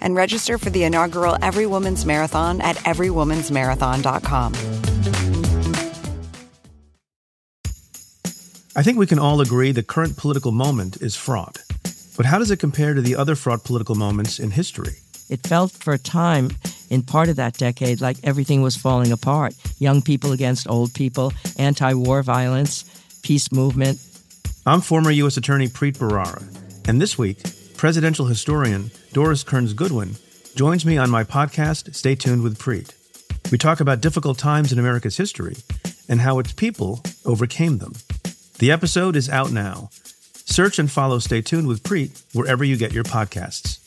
and register for the inaugural Every Woman's Marathon at everywomansmarathon.com. I think we can all agree the current political moment is fraught. But how does it compare to the other fraught political moments in history? It felt for a time in part of that decade like everything was falling apart young people against old people, anti war violence, peace movement. I'm former U.S. Attorney Preet Bharara, and this week, presidential historian Doris Kearns Goodwin joins me on my podcast, Stay Tuned with Preet. We talk about difficult times in America's history and how its people overcame them. The episode is out now. Search and follow Stay Tuned with Preet wherever you get your podcasts.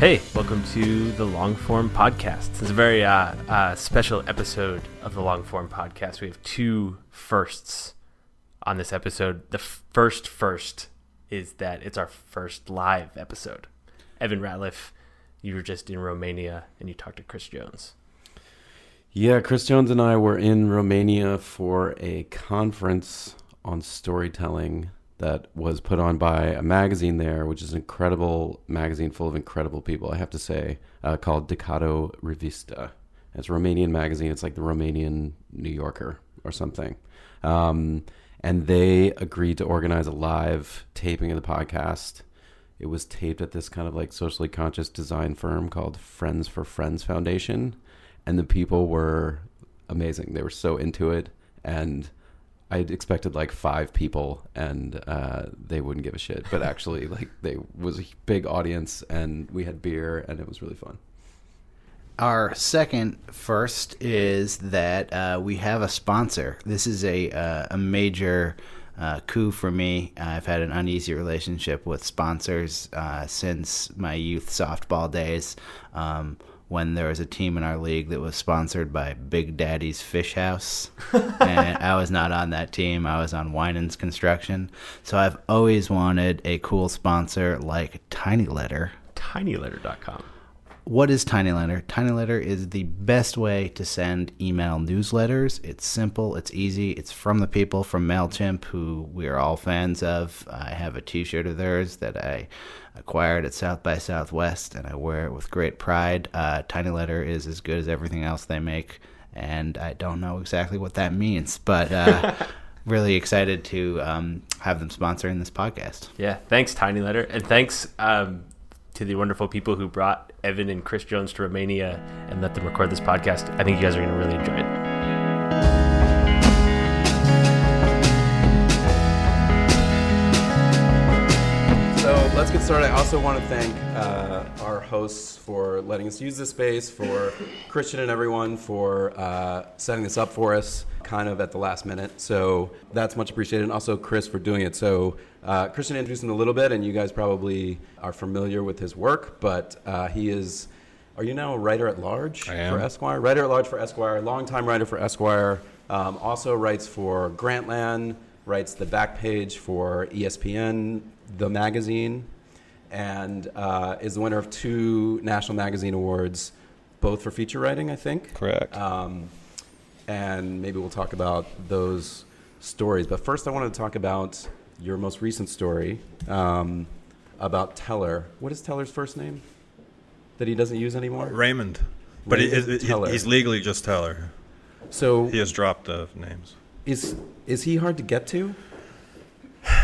Hey, welcome to the Longform Podcast. It's a very uh, uh, special episode of the Longform Podcast. We have two firsts on this episode. The first first is that it's our first live episode. Evan Ratliff, you were just in Romania and you talked to Chris Jones. Yeah, Chris Jones and I were in Romania for a conference on storytelling that was put on by a magazine there, which is an incredible magazine full of incredible people, I have to say, uh, called Decât o Revistă. It's a Romanian magazine. It's like the Romanian New Yorker or something. Um, and they agreed to organize a live taping of the podcast. It was taped at this kind of like socially conscious design firm called Friends for Friends Foundation. And the people were amazing. They were so into it. And I expected like five people, and uh, they wouldn't give a shit. But actually, like they was a big audience, and we had beer, and it was really fun. Our second first is that uh, we have a sponsor. This is a uh, a major uh, coup for me. I've had an uneasy relationship with sponsors uh, since my youth softball days. Um, when there was a team in our league that was sponsored by Big Daddy's Fish House, and I was not on that team. I was on Winans Construction, so I've always wanted a cool sponsor like Tiny Letter. TinyLetter.com. What is Tiny Letter? Tiny Letter is the best way to send email newsletters. It's simple, it's easy, it's from the people from MailChimp who we are all fans of. I have a t shirt of theirs that I acquired at South by Southwest and I wear it with great pride. Uh, Tiny Letter is as good as everything else they make, and I don't know exactly what that means, but. Uh, really excited to um, have them sponsoring this podcast. Yeah, thanks, Tiny Letter, and thanks um, to the wonderful people who brought Evan and Chris Jones to Romania and let them record this podcast. I think you guys are going to really enjoy it. So let's get started. I also want to thank uh, our hosts for letting us use this space, for Christian and everyone for uh, setting this up for us kind of at the last minute. So that's much appreciated. And also Chris for doing it. So uh, Christian introduced him a little bit, and you guys probably are familiar with his work, but uh, he is. Are you now a writer at large I am. for Esquire? Writer at large for Esquire, longtime writer for Esquire. Um, also writes for Grantland, writes the back page for ESPN, the magazine, and uh, is the winner of two National Magazine Awards, both for feature writing, I think. Correct. Um, and maybe we'll talk about those stories. But first, I wanted to talk about your most recent story um, about Teller. What is Teller's first name that he doesn't use anymore? Raymond. But he, Raymond he's legally just Teller. So He has dropped the names. is is he hard to get to?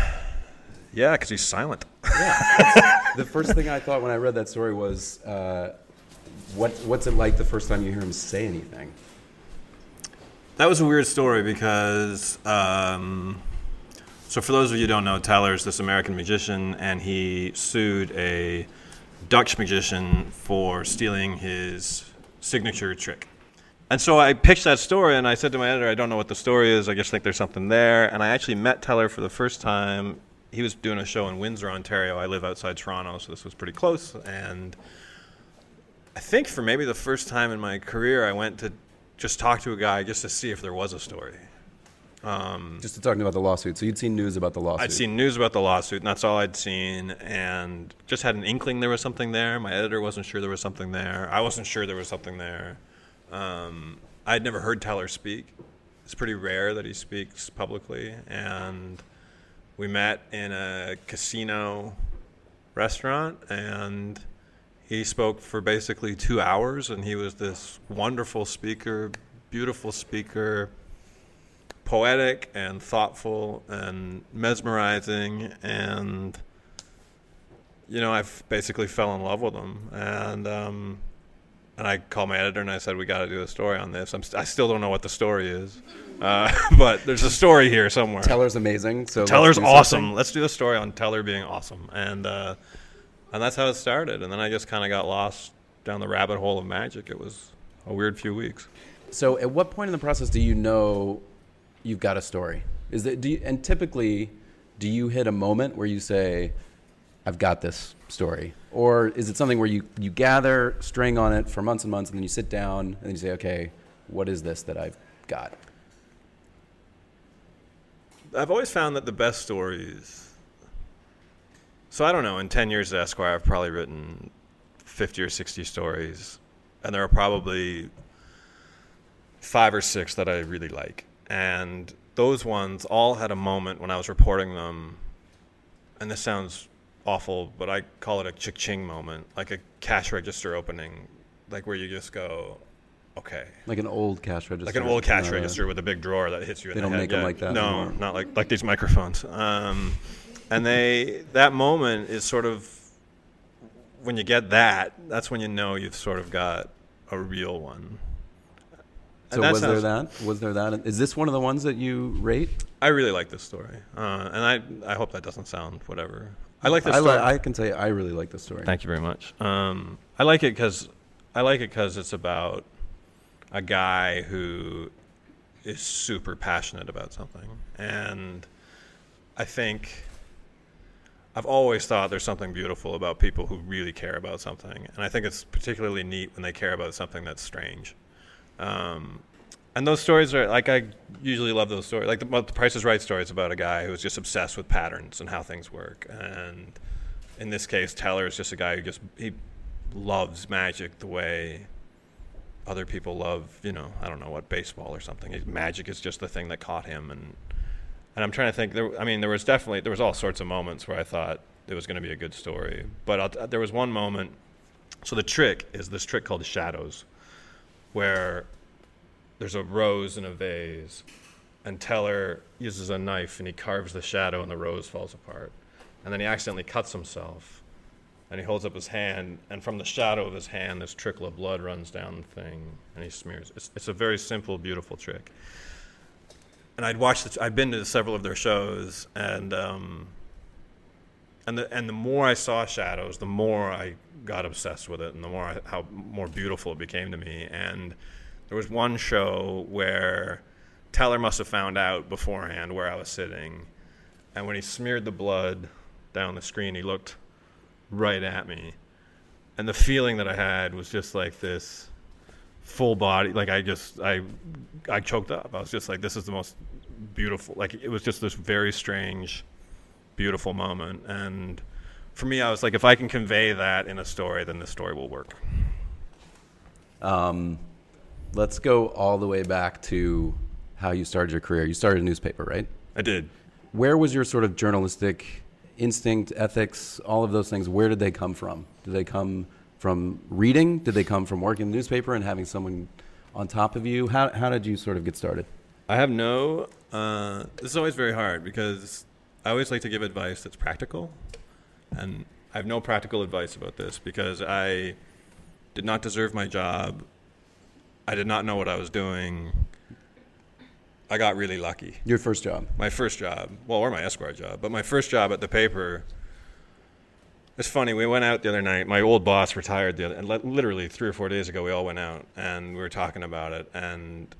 Yeah, because he's silent. yeah. The first thing I thought when I read that story was, uh, what what's it like the first time you hear him say anything? That was a weird story because, um, so for those of you who don't know, Teller's this American magician, and he sued a Dutch magician for stealing his signature trick. and so I pitched that story, and I said to my editor, "I don't know what the story is. I just think there's something there." And I actually met Teller for the first time. He was doing a show in Windsor, Ontario. I live outside Toronto, so this was pretty close. And I think for maybe the first time in my career, I went to just talk to a guy just to see if there was a story. Just to talking about the lawsuit. So you'd seen news about the lawsuit. I'd seen news about the lawsuit, and that's all I'd seen, and just had an inkling there was something there. My editor wasn't sure there was something there. I wasn't sure there was something there. Um, I'd never heard Teller speak. It's pretty rare that he speaks publicly, and we met in a casino restaurant, and he spoke for basically two hours, and he was this wonderful speaker, beautiful speaker poetic and thoughtful and mesmerizing and you know I basically fell in love with them and um, and I called my editor and I said we got to do a story on this. I'm st- I still don't know what the story is uh, but there's a story here somewhere. Teller's amazing. So let's Teller's awesome something. let's do a story on Teller being awesome. And uh, and that's how it started. And then I just kind of got lost down the rabbit hole of magic. It was a weird few weeks. So at what point in the process do you know you've got a story? Is that do you, and typically do you hit a moment where you say, "I've got this story," or is it something where you you gather string on it for months and months, and then you sit down and then you say, "Okay, what is this that I've got?" I've always found that the best stories. So I don't know. In ten years at Esquire, I've probably written fifty or sixty stories, and there are probably five or six that I really like. And those ones all had a moment when I was reporting them. And this sounds awful, but I call it a chick-ching moment, like a cash register opening, like where you just go, okay, Like an old cash register. like an old cash uh, register with a big drawer that hits you in They the don't head. make 'em Yeah. like that No, anymore. not like like these microphones. Um, and they that moment is sort of when you get that, that's when you know you've sort of got a real one. So And that was there that? Was there that? Is this one of the ones that you rate? I really like this story, uh, and I I hope that doesn't sound whatever. I like this I, story. li- I can say I really like this story. Thank you very much. Um, I like it because I like it because it's about a guy who is super passionate about something, and I think I've always thought there's something beautiful about people who really care about something, and I think it's particularly neat when they care about something that's strange. Um, and those stories are like I usually love those stories. Like the, the Price is Right story is about a guy who's just obsessed with patterns and how things work. And in this case, Teller is just a guy who just he loves magic the way other people love, you know, I don't know what baseball or something. Magic is just the thing that caught him, and and I'm trying to think. There, I mean, there was definitely there was all sorts of moments where I thought it was going to be a good story, but I'll, there was one moment. So the trick is this trick called shadows, where there's a rose in a vase, and Teller uses a knife and he carves the shadow, and the rose falls apart, and then he accidentally cuts himself, and he holds up his hand, and from the shadow of his hand, this trickle of blood runs down the thing, and he smears. It's, it's a very simple, beautiful trick. And I'd watched. The, I'd been to several of their shows, and um, and the and the more I saw shadows, the more I got obsessed with it, and the more I, how more beautiful it became to me. And there was one show where Teller must have found out beforehand where I was sitting, and when he smeared the blood down the screen, he looked right at me, and the feeling that I had was just like this full body like i just i i choked up i was just like this is the most beautiful like it was just this very strange beautiful moment and for me i was like if i can convey that in a story then the story will work Um, let's go all the way back to how you started your career. You started a newspaper, right? i did Where was your sort of journalistic instinct, ethics, all of those things? Where did they come from? Did they come from reading? Did they come from working in the newspaper and having someone on top of you? How, how did you sort of get started? I have no. Uh, this is always very hard because I always like to give advice that's practical, and I have no practical advice about this because I did not deserve my job. I did not know what I was doing. I got really lucky. Your first job. My first job, well, or my Esquire job, but my first job at the paper, It's funny. We went out the other night. My old boss retired the other, and literally three or four days ago. We all went out and we were talking about it. And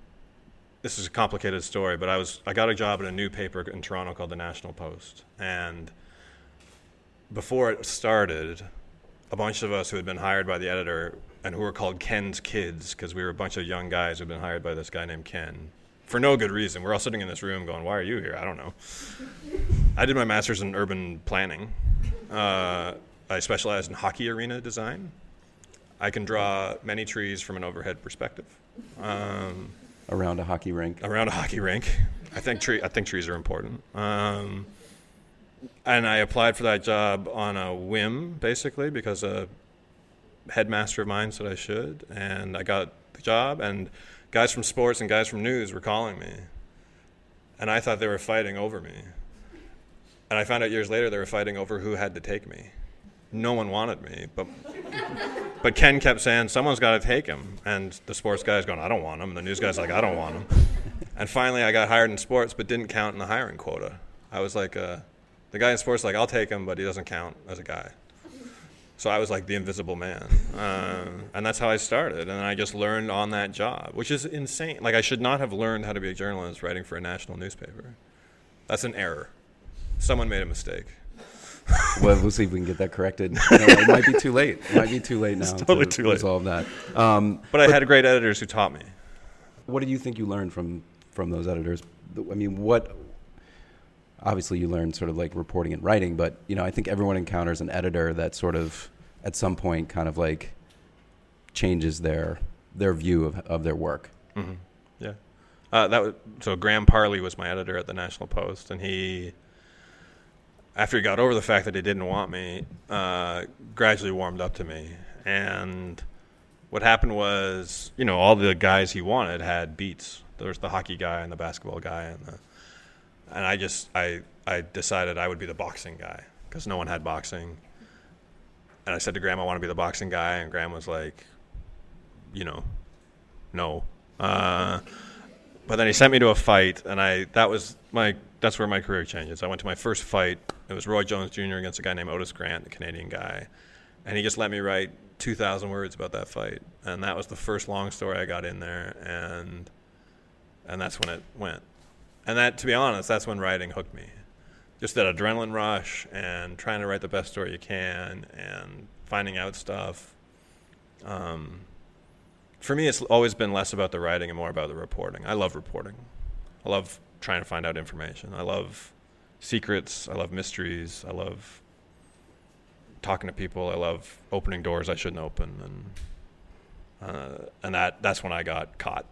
this is a complicated story, but I was I got a job at a new paper in Toronto called the National Post, and before it started, a bunch of us who had been hired by the editor and who were called Ken's kids because we were a bunch of young guys who'd been hired by this guy named Ken for no good reason. We're all sitting in this room going, "Why are you here?" I don't know. I did my master's in urban planning. Uh, I specialize in hockey arena design. I can draw many trees from an overhead perspective. Um, Around a hockey rink. around a hockey rink. I think tree. I think trees are important. Um, and I applied for that job on a whim, basically, because a headmaster of mine said I should, and I got the job. And guys from sports and guys from news were calling me, and I thought they were fighting over me. And I found out years later they were fighting over who had to take me. No one wanted me, but but Ken kept saying someone's got to take him, and the sports guy's going, I don't want him. And the news guy's like, I don't want him. And finally, I got hired in sports, but didn't count in the hiring quota. I was like, uh, the guy in sports, like, I'll take him, but he doesn't count as a guy. So I was like the invisible man, uh, and that's how I started. And I just learned on that job, which is insane. Like I should not have learned how to be a journalist writing for a national newspaper. That's an error. Someone made a mistake. Well, we'll see if we can get that corrected. You know, it might be too late. It might be too late now totally to too late. resolve that. Um, But I had great editors who taught me. what do you think you learned from from those editors? I mean, what? Obviously, you learned sort of like reporting and writing, but you know, I think everyone encounters an editor that sort of, at some point, kind of like changes their their view of of their work. hmm Yeah. Uh, that was, so Graham Parley was my editor at the National Post, and he, after he got over the fact that he didn't want me, uh, gradually warmed up to me. And what happened was, you know, all the guys he wanted had beats. There was the hockey guy and the basketball guy, and the, and I just I I decided I would be the boxing guy because no one had boxing. And I said to Graham, I want to be the boxing guy, and Graham was like, you know, no. Uh, but then he sent me to a fight, and I that was my that's where my career changes. I went to my first fight. It was Roy Jones Jr. against a guy named Otis Grant, a Canadian guy, and he just let me write two thousand words about that fight, and that was the first long story I got in there, and and that's when it went. And that, to be honest, that's when writing hooked me. Just that adrenaline rush and trying to write the best story you can and finding out stuff. Um, for me, it's always been less about the writing and more about the reporting. I love reporting. I love trying to find out information. I love secrets. I love mysteries. I love talking to people. I love opening doors I shouldn't open, and uh, and that that's when I got caught.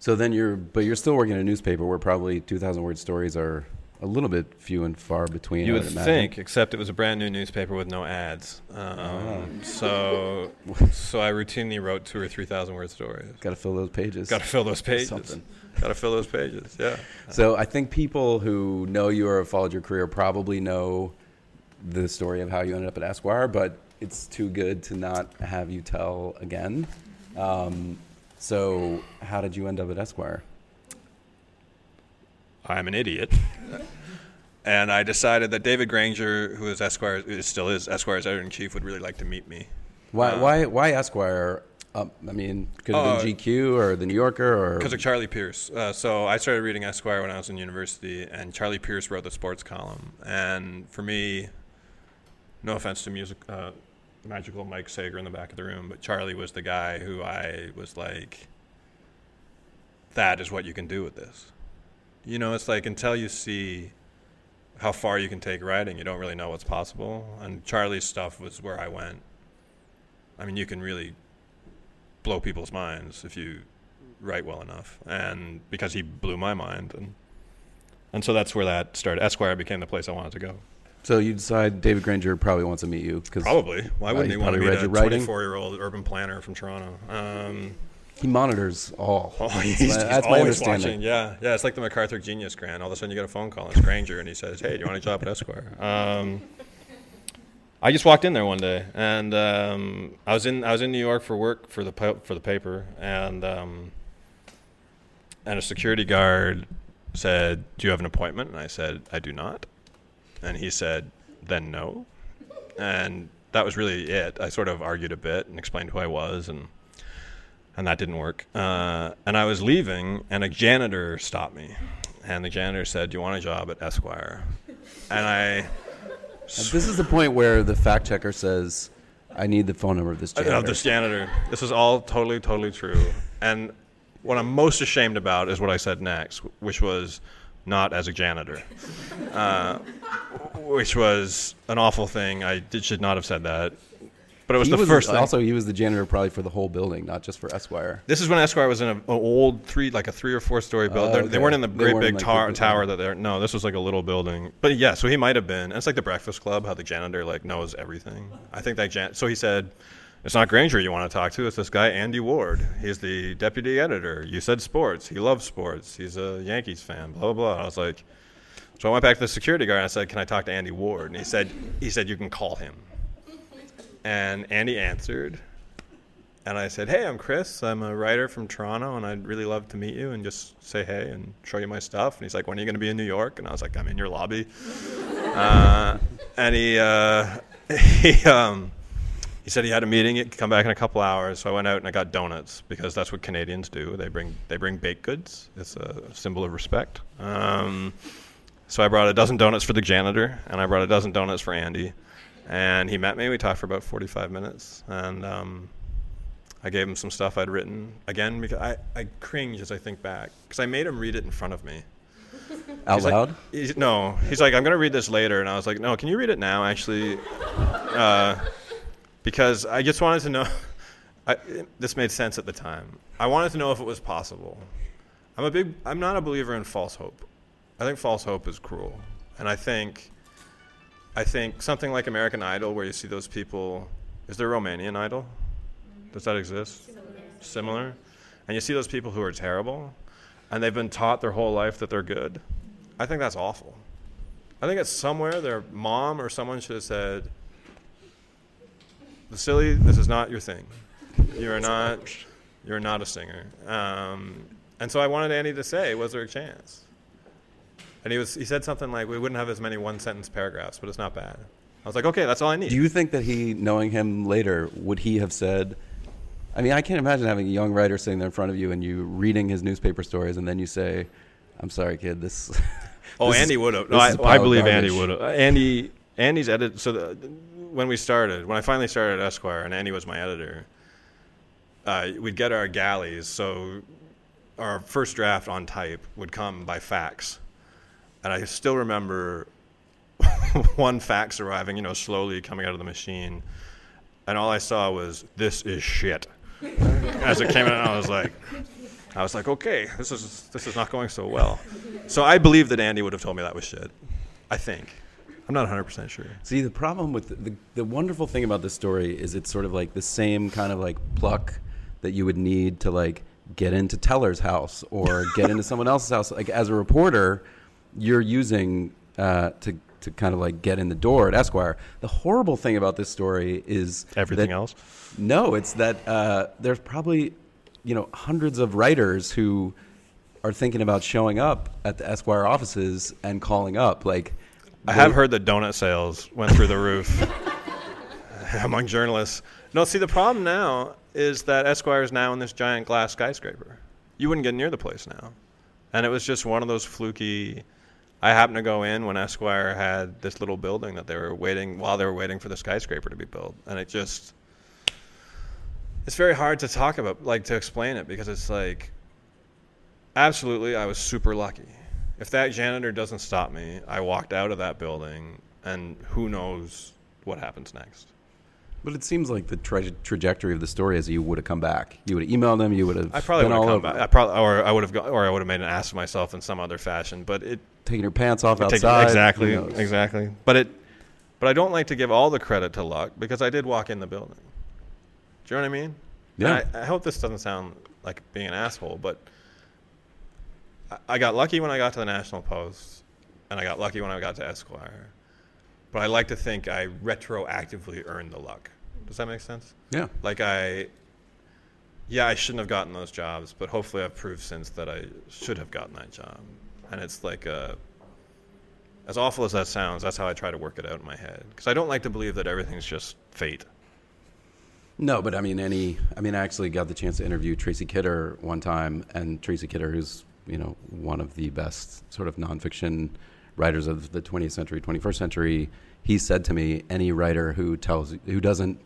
So then you're, but you're still working in a newspaper where probably 2,000 word stories are a little bit few and far between. You I would imagine. think, except it was a brand new newspaper with no ads. Um, So, so I routinely wrote two or three thousand word stories. Got to fill those pages. Got to fill those pages. Something. Got to fill those pages. Yeah. So I think people who know you or have followed your career probably know the story of how you ended up at Esquire, but it's too good to not have you tell again. Um, so how did you end up at Esquire? I'm an idiot. and I decided that David Granger, who is Esquire, still is Esquire's editor in chief, would really like to meet me. Why? Uh, why? Why Esquire? Um, I mean, could have Uh, been GQ or the New Yorker or Because of Charlie Pierce. Uh, so I started reading Esquire when I was in university, and Charlie Pierce wrote the sports column. And for me, no offense to music, uh, magical Mike Sager in the back of the room, but Charlie was the guy who I was like, that is what you can do with this. You know, it's like until you see how far you can take writing, you don't really know what's possible. And Charlie's stuff was where I went. I mean, you can really blow people's minds if you write well enough, and because he blew my mind, and and so that's where that started. Esquire became the place I wanted to go. So you decide David Granger probably wants to meet you because Probably. Why wouldn't he he want to meet a your writing? 24 year old urban planner from Toronto? Um, he monitors all. oh, That's he's, my- he's that's my understanding. watching. Yeah, yeah. It's like the MacArthur Genius Grant. All of a sudden, you get a phone call. and It's Granger, and he says, "Hey, do you want a job at Esquire?" Um, I just walked in there one day, and um, I was in I was in New York for work for the for the paper, and um, and a security guard said, "Do you have an appointment?" And I said, "I do not." And he said, "Then no." and that was really it. I sort of argued a bit and explained who I was, and and that didn't work. Uh, and I was leaving, and a janitor stopped me, and the janitor said, "Do you want a job at Esquire?" And I. This is the point where the fact checker says, "I need the phone number of this janitor." Of this janitor. This is all totally, totally true. And what I'm most ashamed about is what I said next, which was not as a janitor, uh, which was an awful thing. I did, should not have said that. But it was He the first thing. Also, he was the janitor probably for the whole building, not just for Esquire. This is when Esquire was in a- an old three, like a three or four story building. Oh, They're- They weren't in the great weren't in, big like, tar- tower that they're. No, this was like a little building. But yeah, so he might have been. And it's like the Breakfast Club, how the janitor like knows everything. I think that jan. So he said, "It's not Granger you want to talk to. It's this guy Andy Ward. He's the deputy editor. You said sports. He loves sports. He's a Yankees fan. Blah blah blah." I was like, so I went back to the security guard and I said, "Can I talk to Andy Ward?" And he said, "He said you can call him." And Andy answered. And I said, "Hey, I'm Chris. I'm a writer from Toronto, and I'd really love to meet you and just say hey and show you my stuff." And he's like, "When are you going to be in New York?" And I was like, "I'm in your lobby." uh, and he uh, he um, he said he had a meeting. He'd come back in a couple hours. So I went out and I got donuts because that's what Canadians do. They bring they bring baked goods. It's a symbol of respect. Um, so I brought a dozen donuts for the janitor, and I brought a dozen donuts for Andy. And he met me. We talked for about 45 minutes, and um, I gave him some stuff I'd written. Again, because I, I cringe as I think back, because I made him read it in front of me. Out He's like- loud? he's, no, he's like, I'm going to read this later. And I was like, no, can you read it now, actually? Uh, because I just wanted to know. I, this made sense at the time. I wanted to know if it was possible. I'm a big. I'm not a believer in false hope. I think false hope is cruel, and I think. I think something like American Idol, where you see those people. Is there Romanian Idol? Does that exist? Similar. And you see those people who are terrible, and they've been taught their whole life that they're good. I think that's awful. I think it's somewhere their mom or someone should have said, Vasily, this is not your thing. You're not. You're not a singer. Um, and so I wanted Andy to say, was there a chance? And he was. He said something like, "We wouldn't have as many one sentence paragraphs, but it's not bad." I was like, "Okay, that's all I need." Do you think that he, knowing him later, would he have said? I mean, I can't imagine having a young writer sitting there in front of you and you reading his newspaper stories, and then you say, "I'm sorry, kid. This." Oh, this Andy would have. No, I, I believe Andy would have. Andy, Andy's edit. So the, when we started, when I finally started at Esquire, and Andy was my editor, uh, we'd get our galleys. So our first draft on type would come by fax, and I still remember one fax arriving. You know, slowly coming out of the machine, and all I saw was "This is shit." As it came in, I was like. I was like, okay, this is this is not going so well. So I believe that Andy would have told me that was shit. I think. I'm not 100 percent sure. See, the problem with the, the, the wonderful thing about this story is it's sort of like the same kind of like pluck that you would need to like get into Teller's house or get into someone else's house. Like as a reporter, you're using uh, to to kind of like get in the door at Esquire. The horrible thing about this story is Everything that- else. No, it's that uh, there's probably you know hundreds of writers who are thinking about showing up at the Esquire offices and calling up like. I they- have heard that donut sales went through the roof among journalists. No, see, the problem now is that Esquire is now in this giant glass skyscraper. You wouldn't get near the place now. And it was just one of those fluky. I happened to go in when Esquire had this little building that they were waiting while they were waiting for the skyscraper to be built, and it just. It's very hard to talk about, like to explain it, because it's like. Absolutely, I was super lucky. If that janitor doesn't stop me, I walked out of that building, and who knows what happens next. But it seems like the tra- trajectory of the story is you would have come back. You would have emailed them. You would have. I probably would have come over- back. I probably, or I would have, go, or I would have made an ass of myself in some other fashion. But it taking your pants off take- outside. exactly, exactly. But it, but I don't like to give all the credit to luck because I did walk in the building. Do you know what I mean? Yeah. I, I hope this doesn't sound like being an asshole, but I, I got lucky when I got to the National Post, and I got lucky when I got to Esquire. But I like to think I retroactively earned the luck. Does that make sense? Yeah. Like I, yeah, I shouldn't have gotten those jobs, but hopefully I've proved since that I should have gotten that job. And it's like a, As awful as that sounds, that's how I try to work it out in my head because I don't like to believe that everything's just fate. No, but I mean, any. I mean, I actually got the chance to interview Tracy Kidder one time, and Tracy Kidder, who's you know one of the best sort of nonfiction writers of the 20th century, 21st century, he said to me, any writer who tells who doesn't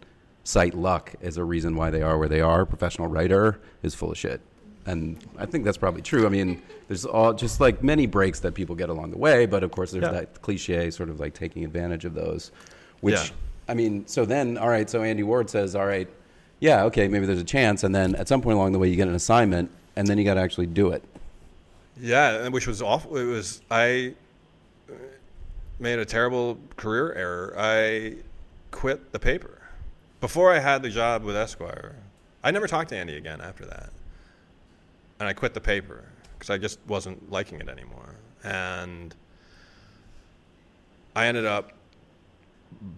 cite luck as a reason why they are where they are, professional writer, is full of shit. And I think that's probably true. I mean, there's all just like many breaks that people get along the way, but of course there's Yeah. that cliche sort of like taking advantage of those, which Yeah. I mean, so then, all right, so Andy Ward says, all right, yeah, okay, maybe there's a chance. And then at some point along the way, you get an assignment, and then you got to actually do it. Yeah, which was awful. It was I made a terrible career error. I quit the paper before I had the job with Esquire. I never talked to Andy again after that, and I quit the paper because I just wasn't liking it anymore. And I ended up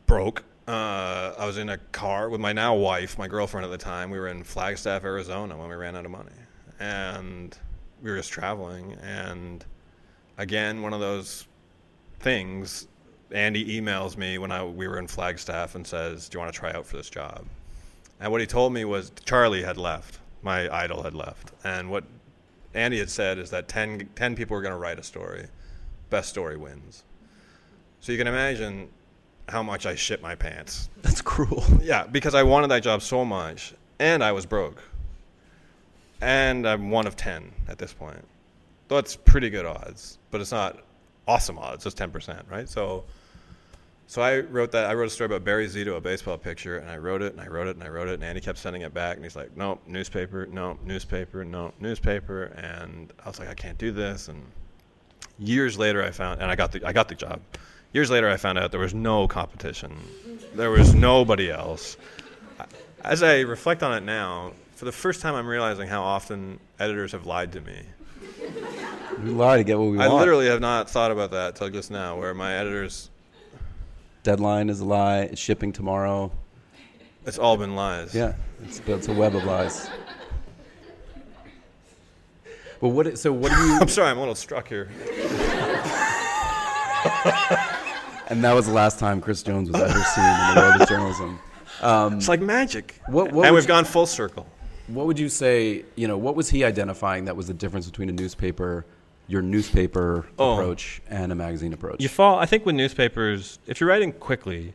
broke. Uh, I was in a car with my now wife, my girlfriend at the time. We were in Flagstaff, Arizona when we ran out of money. And we were just traveling. And again, one of those things, Andy emails me when I, we were in Flagstaff and says, Do you want to try out for this job? And what he told me was Charlie had left. My idol had left. And what Andy had said is that 10, 10 people were going to write a story. Best story wins. So you can imagine how much I shit my pants. That's cruel. Yeah, because I wanted that job so much, and I was broke. And I'm one of 10 at this point. Though it's pretty good odds, but it's not awesome odds. It's 10%, right? So so I wrote that. I wrote a story about Barry Zito, a baseball pitcher, and I wrote it and I wrote it and I wrote it. And Andy kept sending it back, and he's like, "No, newspaper, no, newspaper, no, newspaper." And I was like, "I can't do this." And years later, I found, and I got the I got the job. Years later, I found out there was no competition. There was nobody else. As I reflect on it now, for the first time, I'm realizing how often editors have lied to me. We lie to get what we I want. literally have not thought about that till just now, where my editors, Deadline is a lie. It's shipping tomorrow. it's all been lies. Yeah, it's, it's a web of lies. Well, what? So what do you? I'm sorry, I'm a little struck here. And that was the last time Chris Jones was ever seen in the world of journalism. Um, it's like magic. What- what and would we've you- gone full circle. What would you say? You know, what was he identifying that was the difference between a newspaper, your newspaper Oh. approach, and a magazine approach? You fall. I think with newspapers, if you're writing quickly,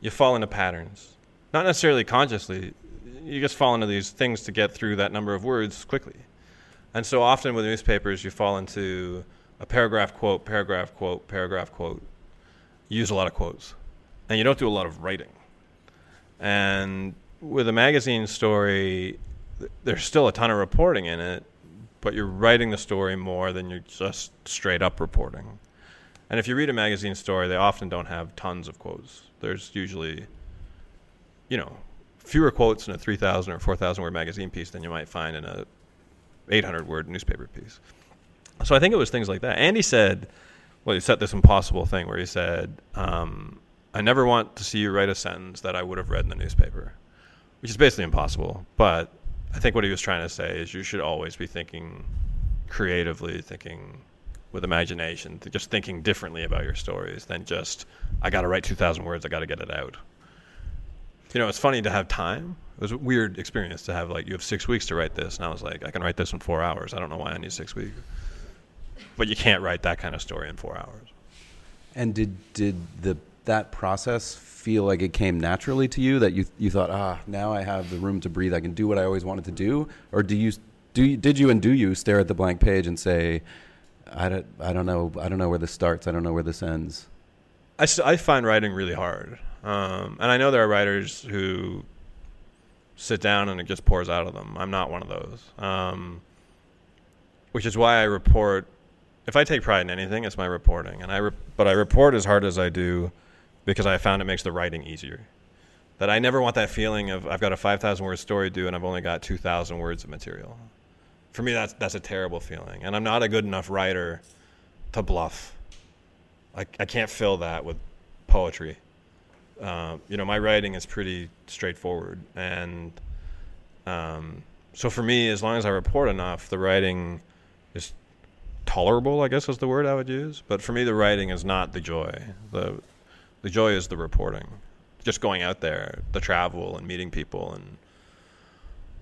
you fall into patterns. Not necessarily consciously. You just fall into these things to get through that number of words quickly. And so often with newspapers, you fall into a paragraph quote, paragraph quote, paragraph quote. You use a lot of quotes, and you don't do a lot of writing. And with a magazine story, th- there's still a ton of reporting in it, but you're writing the story more than you're just straight up reporting. And if you read a magazine story, they often don't have tons of quotes. There's usually, you know, fewer quotes in a 3,000 or 4,000 word magazine piece than you might find in a 800 word newspaper piece. So I think it was things like that. Andy said, well, he said this impossible thing where he said, um, I never want to see you write a sentence that I would have read in the newspaper, which is basically impossible. But I think what he was trying to say is you should always be thinking creatively, thinking with imagination, just thinking differently about your stories than just, I got to write 2,000 words, I got to get it out. You know, it's funny to have time. It was a weird experience to have, like, you have six weeks to write this. And I was like, I can write this in four hours. I don't know why I need six weeks. But you can't write that kind of story in four hours. And did did the that process feel like it came naturally to you that you you thought ah now I have the room to breathe I can do what I always wanted to do or do you do you, did you and do you stare at the blank page and say I don't I don't know I don't know where this starts I don't know where this ends I, st- I find writing really hard. Um, and I know there are writers who sit down and it just pours out of them. I'm not one of those. Um, which is why I report. If I take pride in anything, it's my reporting. And I re- but I report as hard as I do because I found it makes the writing easier. That I never want that feeling of I've got a 5,000 word story due and I've only got 2,000 words of material. For me, that's that's a terrible feeling, and I'm not a good enough writer to bluff. I, I can't fill that with poetry. Uh, you know, my writing is pretty straightforward, and um, so for me, as long as I report enough, the writing is tolerable. I guess is the word I would use. But for me, the writing is not the joy. the The joy is the reporting, just going out there, the travel, and meeting people, and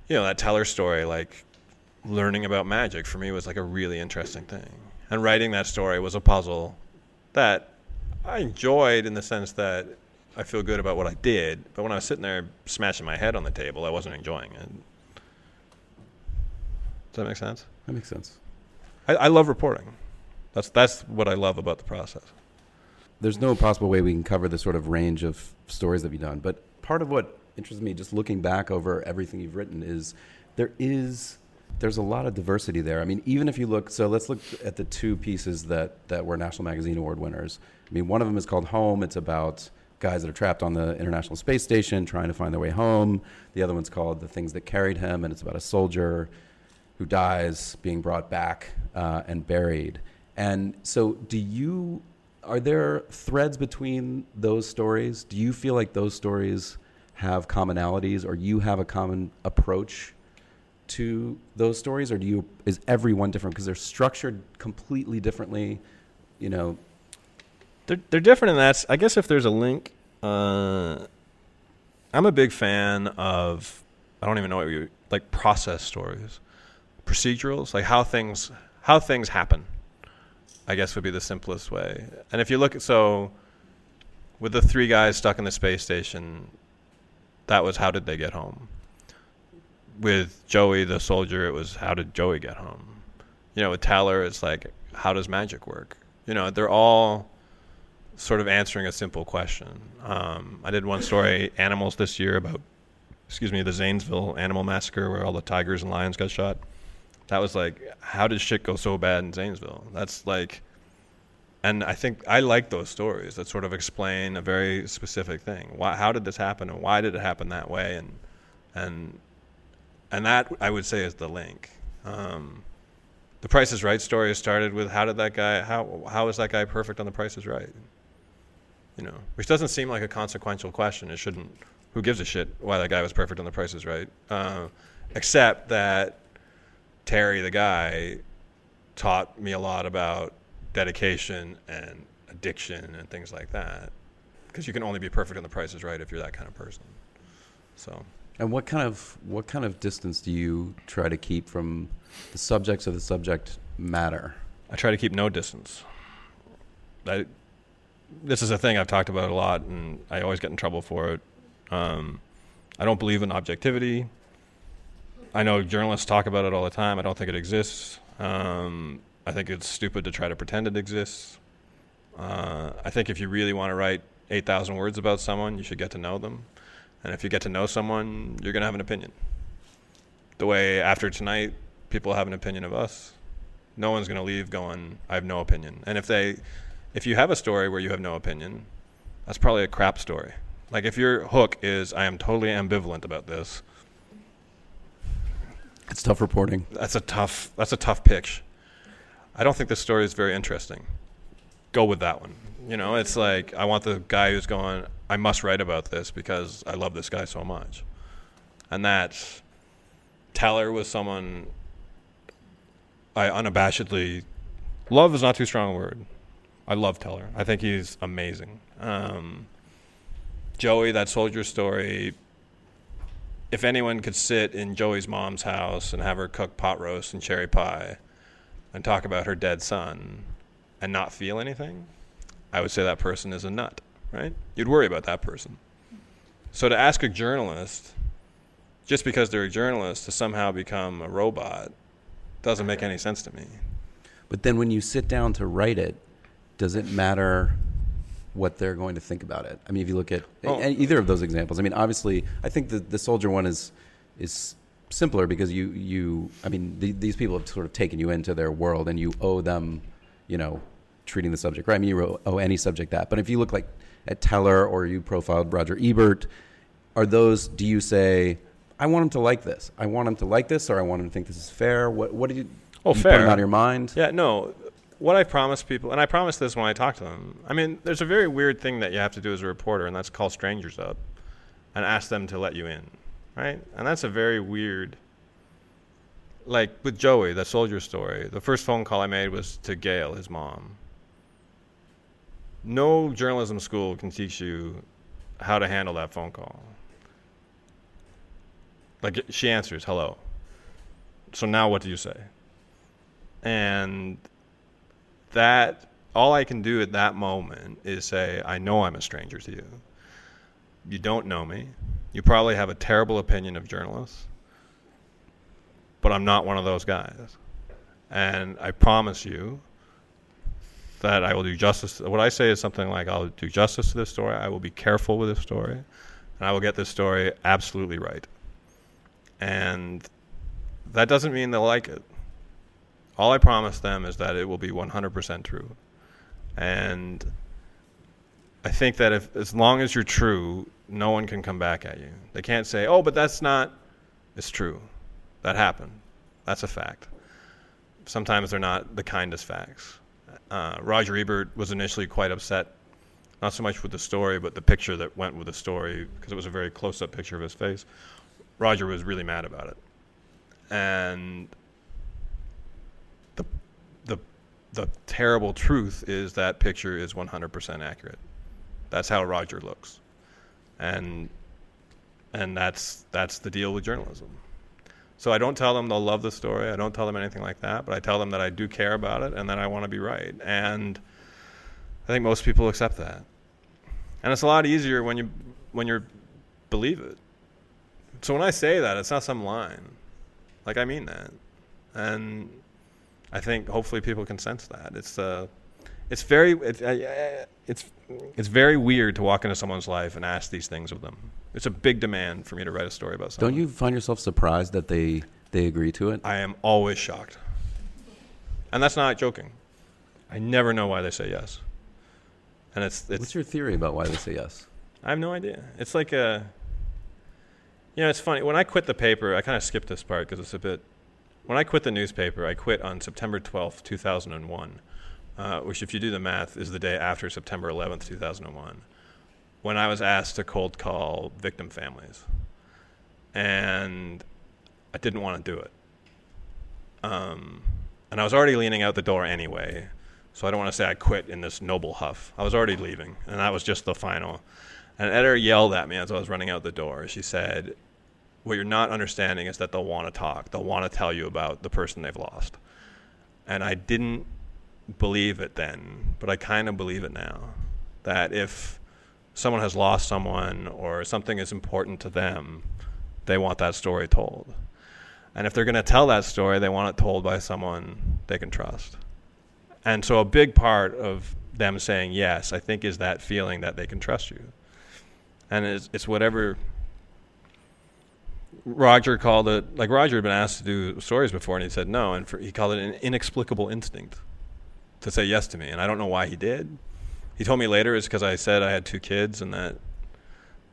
you know that teller story. Like learning about magic for me was like a really interesting thing, and writing that story was a puzzle that I enjoyed in the sense that I feel good about what I did. But when I was sitting there smashing my head on the table, I wasn't enjoying it. Does that make sense? That makes sense. I, I love reporting. That's that's what I love about the process. There's no possible way we can cover the sort of range of stories that you've done, but part of what interests me, just looking back over everything you've written, is there is there's a lot of diversity there. I mean, even if you look, so let's look at the two pieces that that were National Magazine Award winners. I mean, one of them is called Home. It's about guys that are trapped on the International Space Station trying to find their way home. The other one's called The Things That Carried Him, and it's about a soldier who dies being brought back uh, and buried. And so, do you? Are there threads between those stories? Do you feel like those stories have commonalities, or you have a common approach to those stories, or do you? Is everyone different because they're structured completely differently? You know, they're they're different in that. I guess if there's a link, uh, I'm a big fan of. I don't even know what you like process stories procedurals, like how things how things happen. I guess would be the simplest way. And if you look at so with the three guys stuck in the space station, that was how did they get home? With Joey the soldier, it was how did Joey get home? You know, with Teller, it's like how does magic work? You know, they're all sort of answering a simple question. Um, I did one story, animals, this year about, excuse me, the Zanesville animal massacre where all the tigers and lions got shot that was like, how did shit go so bad in Zanesville? That's like, and I think I like those stories that sort of explain a very specific thing. Why, how did this happen, and why did it happen that way, and and and that I would say is the link. Um, the Price is Right story started with how did that guy how how is that guy perfect on The Price is Right? You know, which doesn't seem like a consequential question. It shouldn't. Who gives a shit why that guy was perfect on The Price is Right? Uh, except that Terry, the guy, taught me a lot about dedication and addiction and things like that. Because you can only be perfect on the Price is Right if you're that kind of person. So. And what kind of what kind of distance do you try to keep from the subjects of the subject matter? I try to keep no distance. I, this is a thing I've talked about a lot, and I always get in trouble for it. Um, I don't believe in objectivity. I know journalists talk about it all the time. I don't think it exists. Um, I think it's stupid to try to pretend it exists. Uh, I think if you really want to write 8,000 words about someone, you should get to know them. And if you get to know someone, you're going to have an opinion. The way after tonight, people have an opinion of us. No one's going to leave going, I have no opinion. And if they, if you have a story where you have no opinion, that's probably a crap story. Like if your hook is, I am totally ambivalent about this, it's tough reporting. That's a tough. That's a tough pitch. I don't think the story is very interesting. Go with that one. You know, it's like I want the guy who's going. I must write about this because I love this guy so much, and that Teller was someone I unabashedly love is not too strong a word. I love Teller. I think he's amazing. Um, Joey, that soldier story, if anyone could sit in Joey's mom's house and have her cook pot roast and cherry pie and talk about her dead son and not feel anything, I would say that person is a nut, right? You'd worry about that person. So to ask a journalist, just because they're a journalist, to somehow become a robot doesn't make any sense to me. But then when you sit down to write it, does it matter what they're going to think about it. I mean, if you look at oh. either of those examples, I mean, obviously, I think the the soldier one is is simpler because you you I mean, the, these people have sort of taken you into their world, and you owe them, you know, treating the subject right. I mean, you owe any subject that. But if you look like at Teller or you profiled Roger Ebert, are those? Do you say? I want him to like this. I want him to like this, or I want him to think this is fair. What what do you? Oh, you fair. Put out of your mind. Yeah, no what I promise people, and I promise this when I talk to them. I mean, there's a very weird thing that you have to do as a reporter, and that's call strangers up and ask them to let you in, right? And that's a very weird. like with Joey, that soldier story, the first phone call I made was to Gail, his mom. No journalism school can teach you how to handle that phone call. Like she answers, "Hello." So now what do you say? And that all I can do at that moment is say, "I know I'm a stranger to you. You don't know me. You probably have a terrible opinion of journalists." but I'm not one of those guys. And I promise you that I will do justice. What I say is something like, I'll do justice to this story. I will be careful with this story, and I will get this story absolutely right. And that doesn't mean they'll like it. All I promise them is that it will be 100% true. And I think that if, as long as you're true, no one can come back at you. They can't say, "Oh, but that's not." It's true. That happened. That's a fact. Sometimes they're not the kindest facts. Uh, Roger Ebert was initially quite upset, not so much with the story, but the picture that went with the story, because it was a very close up picture of his face. Roger was really mad about it. And the, the, terrible truth is that picture is 100% accurate. That's how Roger looks. And, and that's, that's the deal with journalism. So I don't tell them they'll love the story. I don't tell them anything like that, but I tell them that I do care about it and that I want to be right. And I think most people accept that. And it's a lot easier when you when you believe it. So when I say that, it's not some line. Like I mean that. And I think hopefully people can sense that. It's uh it's very it's uh, it's it's very weird to walk into someone's life and ask these things of them. It's a big demand for me to write a story about someone. Don't you find yourself surprised that they they agree to it? I am always shocked. And that's not joking. I never know why they say yes. And it's, it's What's your theory about why they say yes? I have no idea. It's like a You know, it's funny. When I quit the paper, I kind of skipped this part because it's a bit When I quit the newspaper, I quit on September 12th, 2001. Uh, which, if you do the math, is the day after September 11th, 2001 when I was asked to cold call victim families. And I didn't want to do it. Um, and I was already leaning out the door anyway. So I don't want to say I quit in this noble huff. I was already leaving, and that was just the final. And editor yelled at me as I was running out the door. She said, What you're not understanding is that they'll want to talk. They'll want to tell you about the person they've lost. And I didn't believe it then, but I kind of believe it now. That if someone has lost someone or something is important to them, they want that story told. And if they're going to tell that story, they want it told by someone they can trust. And so a big part of them saying yes, I think, is that feeling that they can trust you. And it's, it's whatever Roger called it, like Roger had been asked to do stories before and he said no. And for, he called it an inexplicable instinct to say yes to me. And I don't know why he did he told me later it's because I said I had two kids and that,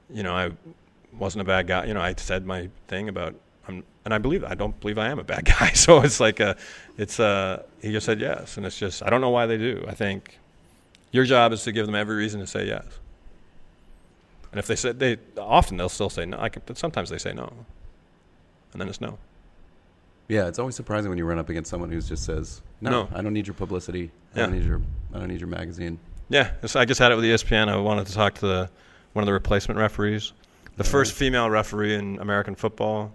you know, I wasn't a bad guy. You know, I said my thing about, I'm, and I believe I don't believe I am a bad guy. So it's like a, it's a. He just said yes, and it's just I don't know why they do. I think your job is to give them every reason to say yes. And if they said they often they'll still say no. I can, sometimes they say no, and then it's no. Yeah, it's always surprising when you run up against someone who just says, "No, No. I don't need your publicity. I Yeah. don't need your I don't need your magazine." Yeah, I just had it with ESPN. I wanted to talk to the one of the replacement referees. The first female referee in American football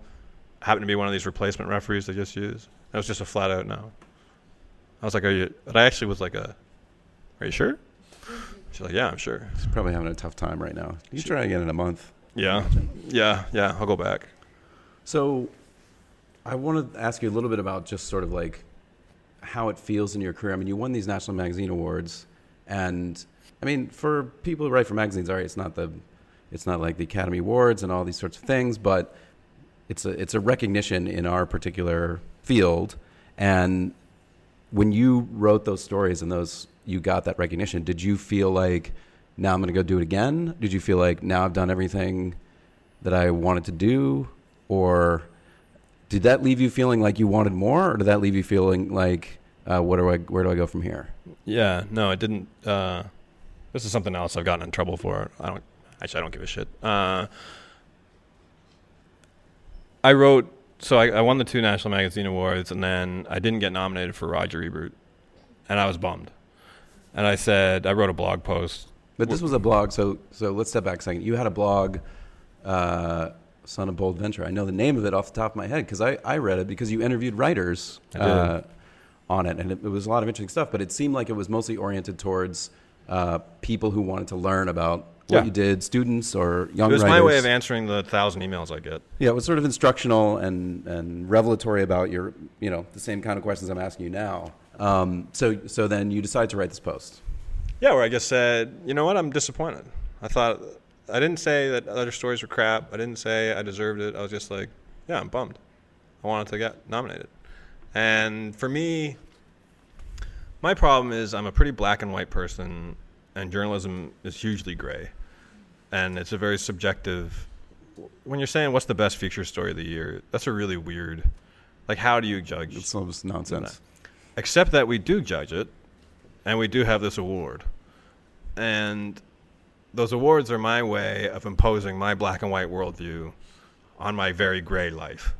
happened to be one of these replacement referees they just use. It was just a flat out no. I was like, "Are you?" But I actually was like, "A, are you sure?" She's like, "Yeah, I'm sure." He's probably having a tough time right now. You try again in a month. Yeah, yeah, yeah. I'll go back. So, I want to ask you a little bit about just sort of like how it feels in your career. I mean, you won these national magazine awards, and I mean, for people who write for magazines, all right, it's not the, it's not like the Academy Awards and all these sorts of things, but it's a it's a recognition in our particular field. And when you wrote those stories and those you got that recognition, did you feel like now I'm going to go do it again? Did you feel like now I've done everything that I wanted to do, or did that leave you feeling like you wanted more, or did that leave you feeling like uh, what do I where do I go from here? Yeah, no, it didn't. Uh, this is something else I've gotten in trouble for. I don't actually. I don't give a shit. Uh, I wrote so I, I won the two National Magazine Awards, and then I didn't get nominated for Roger Ebert, and I was bummed. And I said, I wrote a blog post. But this was a blog, so so let's step back a second. You had a blog, uh, Son of Bold Venture. I know the name of it off the top of my head because I, I read it because you interviewed writers uh, on it, and it, it was a lot of interesting stuff. But it seemed like it was mostly oriented towards uh, people who wanted to learn about what Yeah. you did, students or young writers. It was writers. my way of answering the thousand emails I get. Yeah, it was sort of instructional and, and revelatory about your, you know, the same kind of questions I'm asking you now. Um, so, so then you decide to write this post. Yeah, where I just said, you know what, I'm disappointed. I thought I didn't say that other stories were crap. I didn't say I deserved it. I was just like, yeah, I'm bummed. I wanted to get nominated. And for me, my problem is I'm a pretty black and white person, and journalism is hugely gray. And it's a very subjective. When you're saying what's the best feature story of the year, that's a really weird. Like, how do you judge? It's almost nonsense. except that we do judge it and we do have this award and those awards are my way of imposing my black and white worldview on my very gray life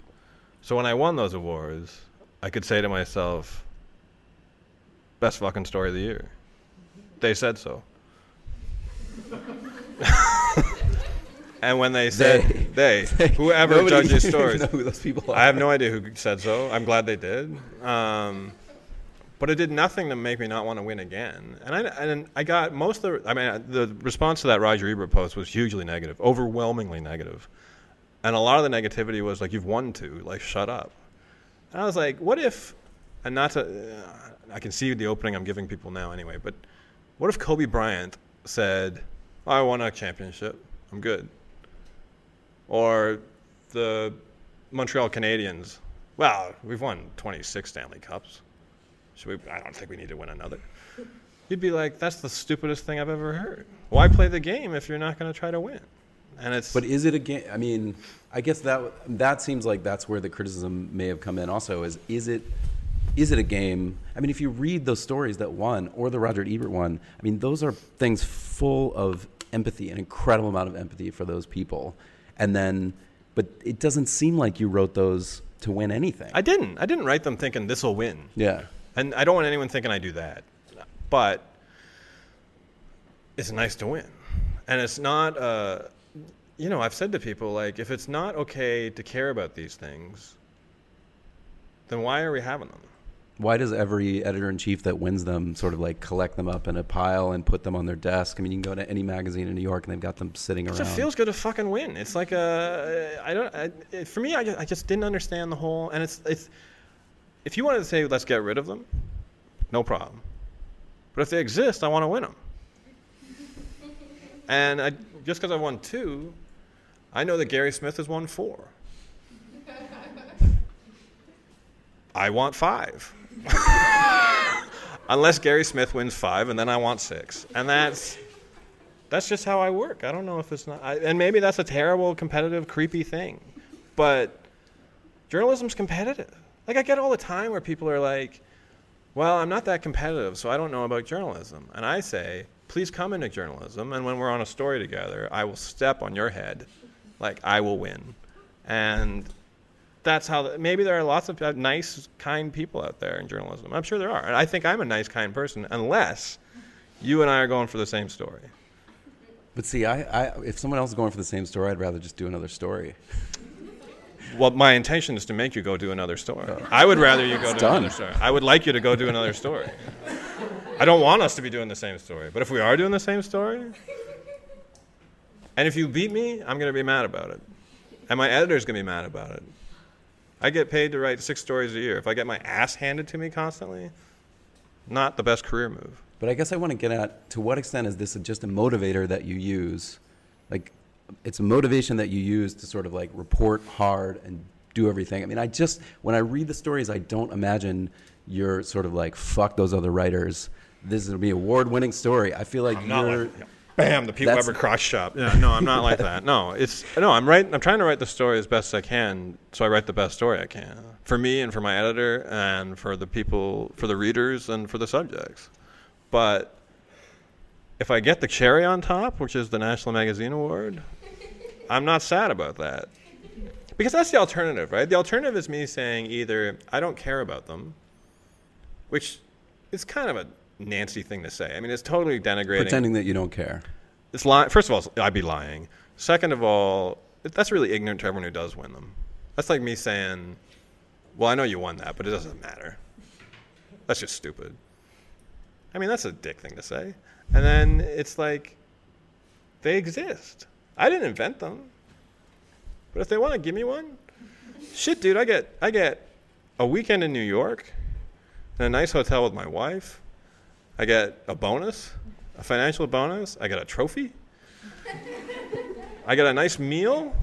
so when i won those awards i could say to myself best fucking story of the year they said so and when they said they, whoever Nobody judges stories know who those people are. I have no idea who said so. I'm glad they did. Um, but it did nothing to make me not want to win again. And I, and I got most of the, I mean, the response to that Roger Ebert post was hugely negative, overwhelmingly negative. And a lot of the negativity was like, you've won two, like, shut up. And I was like, what if, and not to, uh, I can see the opening I'm giving people now anyway, but what if Kobe Bryant said, I won a championship, I'm good? Or the Montreal Canadiens, well, we've won 26 Stanley Cups. Should we, I don't think we need to win another. You'd be like, that's the stupidest thing I've ever heard. Why play the game if you're not going to try to win? And it's But is it a game? I mean, I guess that that seems like that's where the criticism may have come in. Also, is is it is it a game? I mean, if you read those stories that won or the Roger Ebert one, I mean, those are things full of empathy, an incredible amount of empathy for those people. And then, but it doesn't seem like you wrote those to win anything. I didn't. I didn't write them thinking this will win. yeah. And I don't want anyone thinking I do that. But it's nice to win. And it's not, uh, you know, I've said to people, like, if it's not okay to care about these things, then why are we having them? Why does every editor in chief that wins them sort of like collect them up in a pile and put them on their desk? I mean, you can go to any magazine in New York and they've got them sitting around. It just feels good to fucking win. It's like a, I don't, I, it, for me, I just, I just didn't understand the whole, and it's, it's, if you wanted to say, let's get rid of them, no problem. But if they exist, I want to win them. And I, just because I won two, I know that Gary Smith has won four. I want five. Unless Gary Smith wins five, and then I want six. And that's that's just how I work. I don't know if it's not, I, and maybe that's a terrible, competitive, creepy thing, but journalism's competitive. Like I get all the time where people are like, "Well, I'm not that competitive, so I don't know about journalism," and I say, "Please come into journalism, and when we're on a story together, I will step on your head, like I will win," and that's how maybe there are lots of uh, nice kind people out there in journalism. I'm sure there are and i think i'm a nice kind person unless you and i are going for the same story. But see, I, I if someone else is going for the same story, I'd rather just do another story. Well my intention is to make you go do another story. I would rather you go do done. another story. I would like you to go do another story. I don't want us to be doing the same story but if we are doing the same story and if you beat me i'm going to be mad about it. And my editor's going to be mad about it. I get paid to write six stories a year. If i get my ass handed to me constantly not the best career move. But I guess I want to get at to what extent is this just a motivator that you use? Like, it's a motivation that you use to sort of like report hard and do everything. I mean, I just, when I read the stories, I don't imagine you're sort of like, fuck those other writers. This is going to be an award winning story. I feel like I'm you're. like, bam, the Pete That's- Weber crotch chop. Yeah, no, I'm not like that. No, it's no, I'm right. I'm trying to write the story as best I can, so I write the best story I can for me and for my editor and for the people, for the readers and for the subjects. But if I get the cherry on top, which is the National Magazine Award, I'm not sad about that Because that's the alternative, right? The alternative is me saying either I don't care about them, which is kind of a Nancy thing to say. I mean, it's totally denigrating. Pretending that you don't care. It's lying. First of all, I'd be lying. Second of all, that's really ignorant to everyone who does win them. That's like me saying, "Well, I know you won that, but it doesn't matter." That's just stupid. I mean, that's a dick thing to say. And then it's like, they exist. I didn't invent them. But if they want to give me one, shit, dude, I get I get a weekend in New York, in a nice hotel with my wife. I get a bonus, a financial bonus. I get a trophy. I get a nice meal.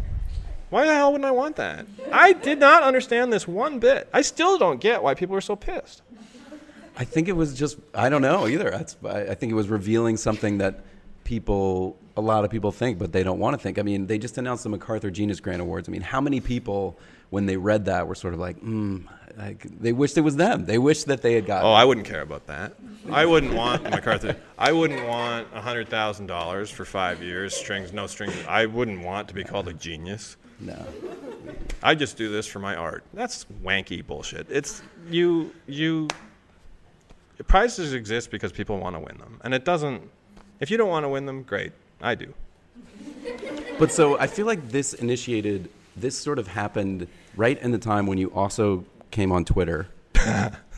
Why the hell wouldn't I want that? I did not understand this one bit. I still don't get why people are so pissed. I think it was just I don't know either. I I think it was revealing something that people a lot of people think, but they don't want to think. I mean, they just announced the MacArthur Genius Grant Awards. I mean, how many people when they read that were sort of like, mm, like they wished it was them. They wish that they had gotten. Oh, I wouldn't care about that. I wouldn't want MacArthur. I wouldn't want hundred thousand dollars for five years, strings, no strings. I wouldn't want to be called a genius. no. I just do this for my art. That's wanky bullshit. It's you you prizes exist because people want to win them. And it doesn't if you don't want to win them, great. I do. But so I feel like this initiated, this sort of happened right in the time when you also came on Twitter.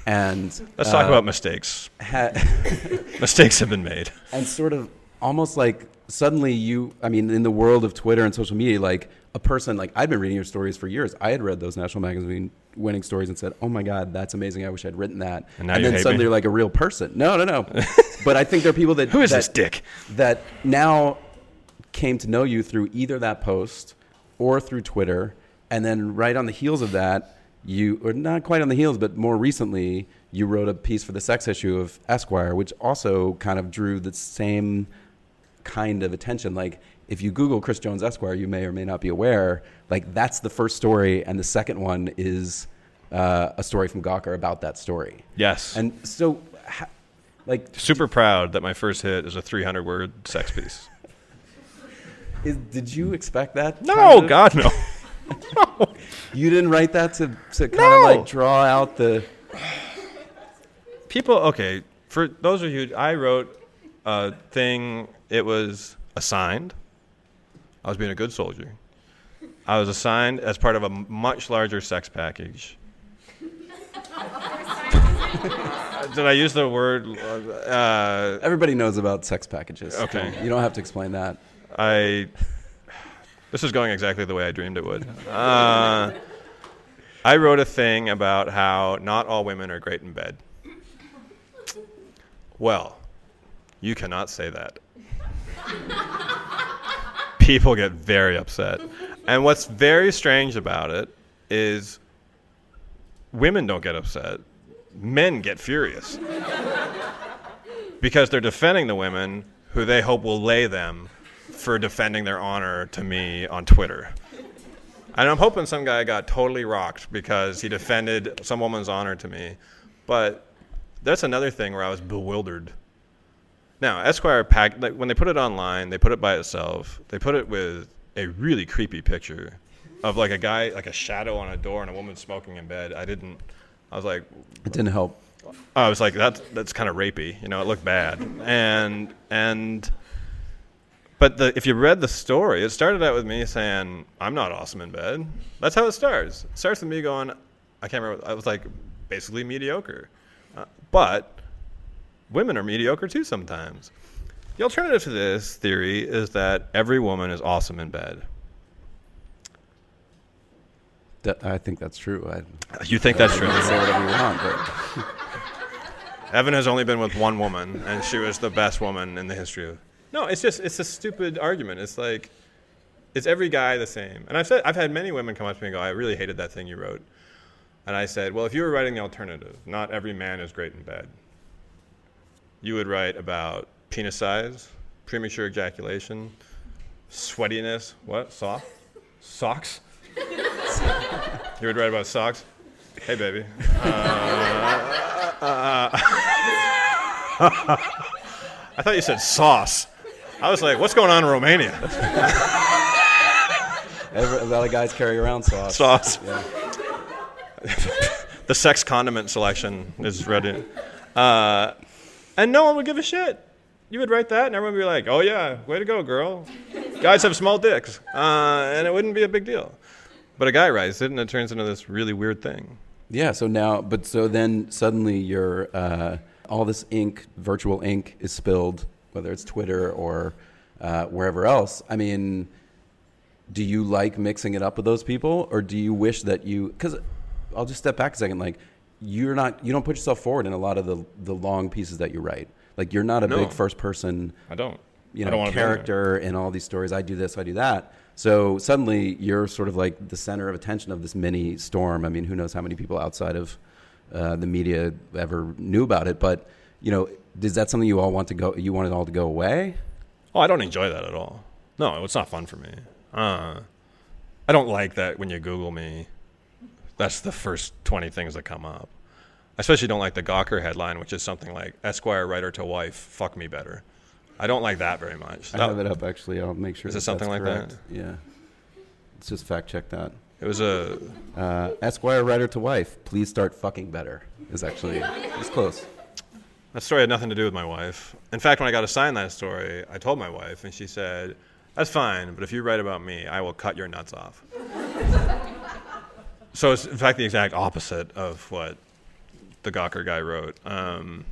and Let's talk uh, about mistakes. ha- Mistakes have been made. and sort of almost like suddenly you, I mean, in the world of Twitter and social media, like a person, like I'd been reading your stories for years. I had read those National Magazine winning stories and said, oh my God, that's amazing. I wish I'd written that. And you then suddenly me? you're like a real person. No, no, no. but I think there are people that. Who is that- this dick? that now came to know you through either that post or through Twitter, and then right on the heels of that, you or not quite on the heels, but more recently, you wrote a piece for the sex issue of Esquire, which also kind of drew the same kind of attention. Like if you Google Chris Jones Esquire, you may or may not be aware, like that's the first story, and the second one is uh, a story from Gawker about that story. Yes. And so, ha- like, super proud that my first hit is a 300 word sex piece. is, did you expect that? No, kind of? God no. You didn't write that to, to kind No. of like draw out the. People, okay, for those of you, I wrote a thing, it was assigned. I was being a good soldier. I was assigned as part of a much larger sex package. Did I use the word? Uh, Everybody knows about sex packages. Okay. You don't have to explain that. I. This is going exactly the way I dreamed it would. Uh, I wrote a thing about how not all women are great in bed. Well, you cannot say that. People get very upset. And what's very strange about it is women don't get upset, men get furious. because they're defending the women who they hope will lay them for defending their honor to me on Twitter. And I'm hoping some guy got totally rocked because he defended some woman's honor to me. But that's another thing where I was bewildered. Now, Esquire pack like, when they put it online, they put it by itself. They put it with a really creepy picture of like a guy, like a shadow on a door and a woman smoking in bed. I didn't. I was like, It didn't help. I was like, that's that's kind of rapey. You know, it looked bad. And and but the, if you read the story, it started out with me saying, "I'm not awesome in bed." That's how it starts. It starts with me going, "I can't remember." I was like, basically mediocre, uh, but women are mediocre too sometimes. The alternative to this theory is that every woman is awesome in bed. That- I think that's true. I You think that's true? say whatever you want, but Evan has only been with one woman, and she was the best woman in the history of. No, it's just it's a stupid argument. It's like, is every guy the same? And I've said I've had many women come up to me and go, "I really hated that thing you wrote," and I said, "Well, if you were writing the alternative, not every man is great in bed. You would write about penis size, premature ejaculation, sweatiness, what soft socks. you would write about socks. Hey, baby. I thought you said sauce. I was like, what's going on in Romania? Every, a lot of guys carry around sauce. Sauce. Yeah. the sex condiment selection is ready. Uh, and no one would give a shit. You would write that, and everyone would be like, "Oh yeah, way to go, girl." Guys have small dicks, uh, and it wouldn't be a big deal. But a guy writes it, and it turns into this really weird thing. Yeah. So now, but so then suddenly your uh, all this ink, virtual ink, is spilled, whether it's Twitter or uh, wherever else. I mean, do you like mixing it up with those people, or do you wish that you? Because I'll just step back a second. Like, you're not, you don't put yourself forward in a lot of the the long pieces that you write. Like, you're not a No. big first person I don't. you don't know, wanna be in there. character in all these stories. I do this, I do that. So suddenly you're sort of like the center of attention of this mini storm. I mean, who knows how many people outside of uh, the media ever knew about it? But you know, is that something you all want to go? You want it all to go away? Oh, I don't enjoy that at all. No, it's not fun for me. Uh, I don't like that when you Google me. That's the first 20 things that come up. I especially don't like the Gawker headline, which is something like Esquire writer to wife, fuck me better. I don't like that very much. I That- have it up actually. I'll make sure. Is that it something like correct. Yeah. Let's just fact check that. it was a. Uh, Esquire writer to wife, please start fucking better. Is actually it's close. That story had nothing to do with my wife. In fact, when I got assigned that story, I told my wife, and she said, That's fine, but if you write about me, I will cut your nuts off. So it's, in fact, the exact opposite of what the Gawker guy wrote. Um,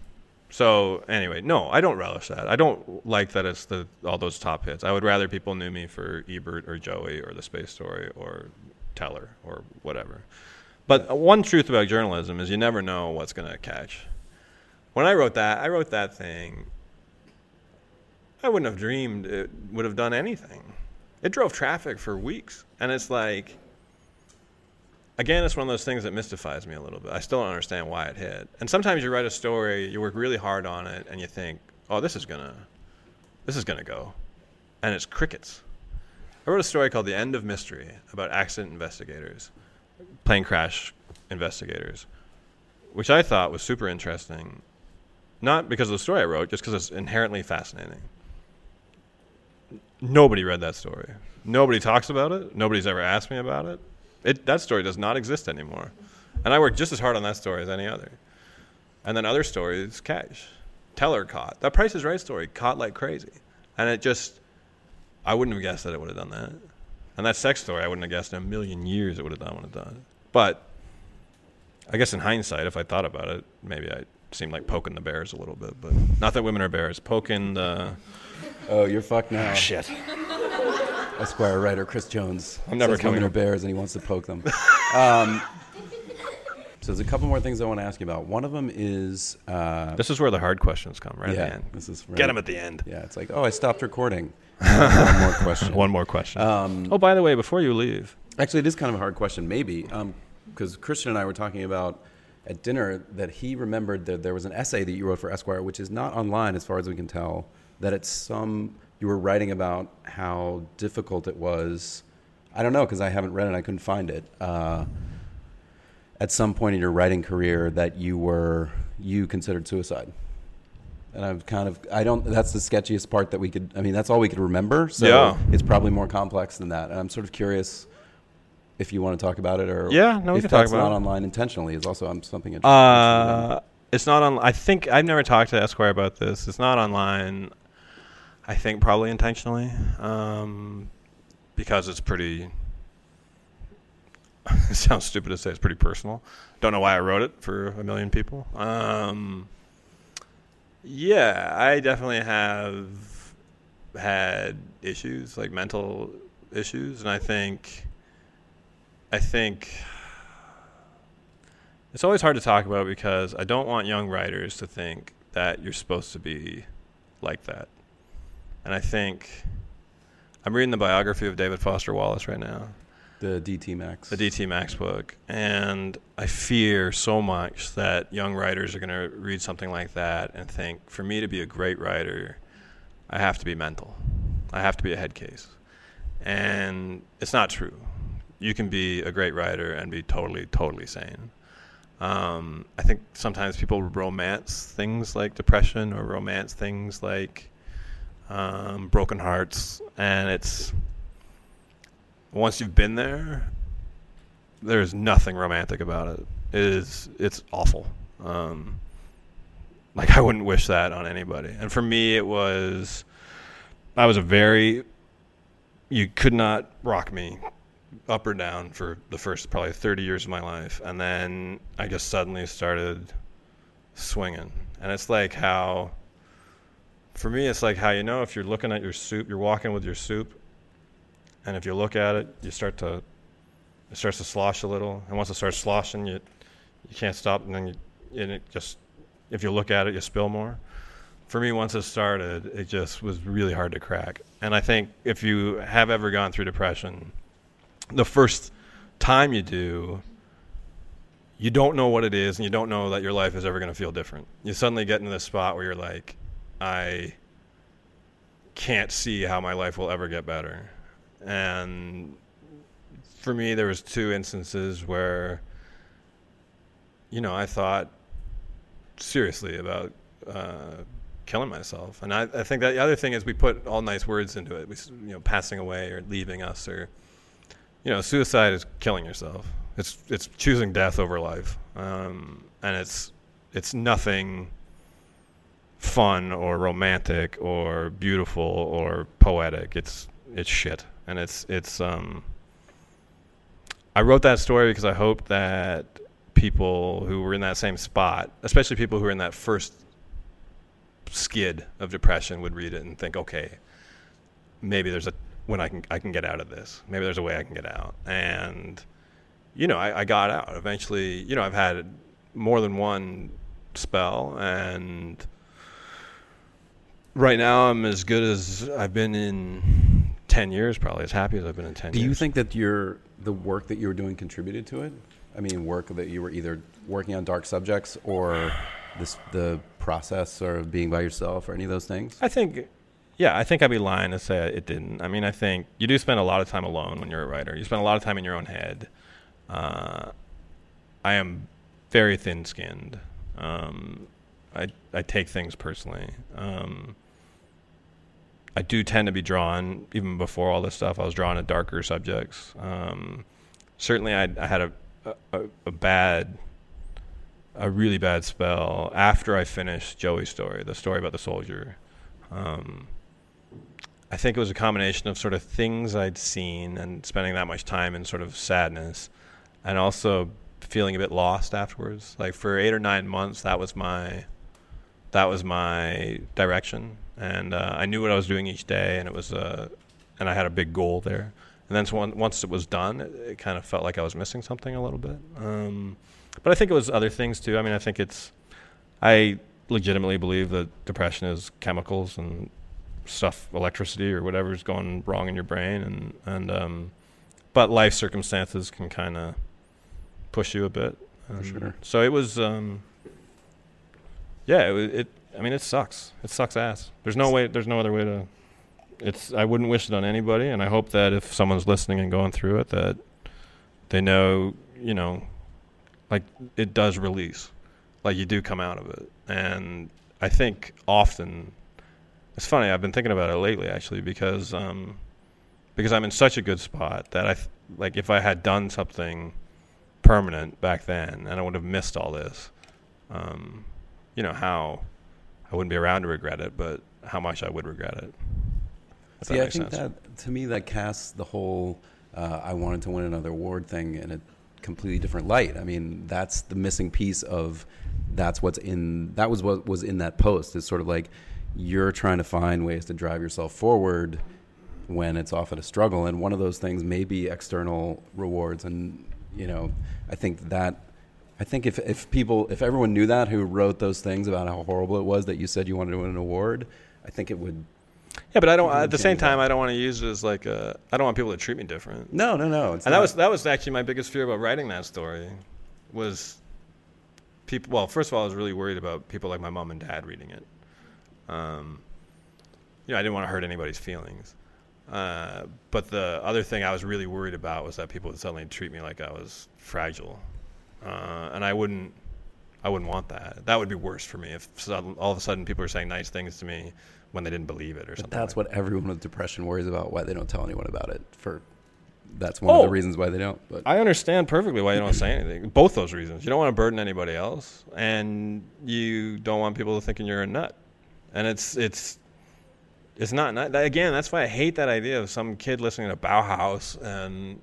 so, anyway, no, I don't relish that. I don't like that it's the, all those top hits. I would rather people knew me for Ebert or Joey or The Space Story or Teller or whatever. But one truth about journalism is you never know what's going to catch when I wrote that, I wrote that thing. I wouldn't have dreamed it would have done anything. It drove traffic for weeks, and it's like, again, it's one of those things that mystifies me a little bit. I still don't understand why it hit. And sometimes you write a story, you work really hard on it, and you think, oh, this is gonna, this is gonna go, and it's crickets. I wrote a story called "The End of Mystery" about accident investigators, plane crash investigators, which I thought was super interesting not because of the story I wrote, just because it's inherently fascinating. Nobody read that story. Nobody talks about it. Nobody's ever asked me about it. It that story does not exist anymore, and I worked just as hard on that story as any other. And then other stories cash. Teller caught that Price is Right story caught like crazy, and it just I wouldn't have guessed that it would have done that. And that sex story I wouldn't have guessed in a million years it would have done what it done. But I guess in hindsight, if I thought about it, maybe I seemed like poking the bears a little bit. But not that women are bears. Poking the Oh, you're fucked now. shit. Esquire writer Chris Jones. I'm never says women coming- are bears, and he wants to poke them. um, so there's a couple more things I want to ask you about. One of them is uh, This is where the hard questions come, right yeah, at the end. this is Get them at the end. Yeah, it's like oh, I stopped recording. One more question. One more question. Um, oh, by the way, before you leave, Actually, it is kind of a hard question, maybe, because Christian and I were talking about at dinner that he remembered that there was an essay that you wrote for Esquire, which is not online as far as we can tell. That it's some you were writing about how difficult it was. I don't know because I haven't read it. I couldn't find it. Uh, at some point in your writing career, that you were you considered suicide. And I'm kind of I don't. That's the sketchiest part that we could. I mean, that's all we could remember. So Yeah. it's probably more complex than that. And I'm sort of curious if you want to talk about it or Yeah, no, we if can talk about not it. online intentionally is also um, something interesting. Uh, it's not on. I think I've never talked to Esquire about this. It's not online. I think probably intentionally, um, because it's pretty. it sounds stupid to say it's pretty personal. Don't know why I wrote it for a million people. Um, yeah, I definitely have had issues like mental issues, and I think, I think it's always hard to talk about because I don't want young writers to think that you're supposed to be like that. And I think I'm reading the biography of David Foster Wallace right now, the DT Max. the DT Max book, and I fear so much that young writers are going to read something like that and think, for me to be a great writer, I have to be mental. I have to be a head case. And it's not true. You can be a great writer and be totally, totally sane. Um, I think sometimes people romance things like depression or romance things like um, broken hearts, and it's once you've been there, there's nothing romantic about it. It is it's awful. Um, like I wouldn't wish that on anybody. And for me, it was I was a very you could not rock me up or down for the first probably 30 years of my life, and then I just suddenly started swinging. And it's like how for me, it's like how you know if you're looking at your soup, you're walking with your soup, and if you look at it, you start to it starts to slosh a little, and once it starts sloshing, you you can't stop, and then you and it just if you look at it, you spill more. For me, once it started, it just was really hard to crack. And I think if you have ever gone through depression, the first time you do, you don't know what it is, and you don't know that your life is ever going to feel different. You suddenly get into this spot where you're like, I can't see how my life will ever get better. And for me, there was two instances where, you know, I thought seriously about uh, killing myself. And I, I, think that the other thing is we put all nice words into it. We, you know, passing away or leaving us or, you know, suicide is killing yourself. It's it's choosing death over life, um, and it's it's nothing fun or romantic or beautiful or poetic. It's it's shit, and it's it's um. I wrote that story because I hope that people who were in that same spot, especially people who were in that first skid of depression, would read it and think, okay, maybe there's a when I can I can get out of this. Maybe there's a way I can get out. And you know, I, I got out eventually. You know, I've had more than one spell, and right now I'm as good as I've been in ten years, probably as happy as I've been in ten. years. Do years. you think that your the work that you were doing contributed to it? I mean, work that you were either working on dark subjects or this the process or being by yourself or any of those things? I think, yeah, I think I'd be lying to say it didn't. I mean, I think you do spend a lot of time alone when you're a writer. You spend a lot of time in your own head. Uh, I am very thin-skinned. Um, I I take things personally. Um, I do tend to be drawn, even before all this stuff. I was drawn to darker subjects. Um, certainly, I, I had a a, a bad, a really bad spell after I finished Joey's story, the story about the soldier. Um, I think it was a combination of sort of things I'd seen and spending that much time in sort of sadness, and also feeling a bit lost afterwards. Like for eight or nine months, that was my, that was my direction, and uh, I knew what I was doing each day, and it was, uh, and I had a big goal there and then so once it was done, it, it, kind of felt like I was missing something a little bit. Um, but I think it was other things too. I mean, I think it's, I legitimately believe that depression is chemicals and stuff, electricity or whatever is going wrong in your brain, and and um, but life circumstances can kind of push you a bit. Um, sure. So it was, um, yeah, it, it. I mean, it sucks. It sucks ass. There's no way. There's no other way to it's I wouldn't wish it on anybody, and I hope that if someone's listening and going through it, that they know, you know, like it does release, like you do come out of it, and I think often it's funny. I've been thinking about it lately, actually, because um, because I'm in such a good spot that I th- like if I had done something permanent back then, and I would have missed all this, um, you know how I wouldn't be around to regret it, but how much I would regret it. Yeah, I think sense. that to me that casts the whole uh, "I wanted to win another award" thing in a completely different light. I mean, that's the missing piece of that's what's in that was what was in that post. It's sort of like you're trying to find ways to drive yourself forward when it's often a struggle, and one of those things may be external rewards. And you know, I think that I think if if people if everyone knew that who wrote those things about how horrible it was that you said you wanted to win an award, I think it would yeah, but I don't. At the same time, I don't want to use it as like a. I don't want people to treat me different. No, no, no. and that was that was actually my biggest fear about writing that story, was people. Well, first of all, I was really worried about people like my mom and dad reading it. Um, you know, I didn't want to hurt anybody's feelings. Uh, but the other thing I was really worried about was that people would suddenly treat me like I was fragile, uh, and I wouldn't. I wouldn't want that. That would be worse for me if sudden, all of a sudden people are saying nice things to me when they didn't believe it or but something. That's like what everyone with depression worries about. Why they don't tell anyone about it for that's one of the Oh. reasons why they don't. But I understand perfectly why you don't say anything. Both those reasons. You don't want to burden anybody else, and you don't want people to thinking you're a nut. And it's it's it's not that- Again, that's why I hate that idea of some kid listening to Bauhaus and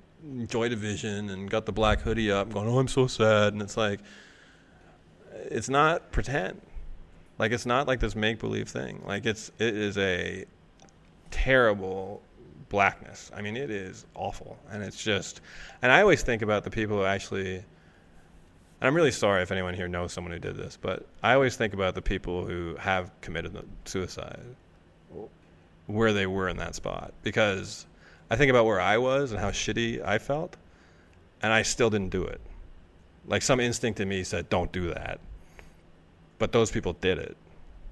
Joy Division and got the black hoodie up, going, "Oh, I'm so sad," and it's like it's not pretend. Like it's not like this make believe thing. Like it's it is a terrible blackness. I mean, it is awful, and it's just. And I always think about the people who actually. And I'm really sorry if anyone here knows someone who did this, but I always think about the people who have committed suicide, where they were in that spot, because I think about where I was and how shitty I felt, and I still didn't do it. Like some instinct in me said, "Don't do that," but those people did it.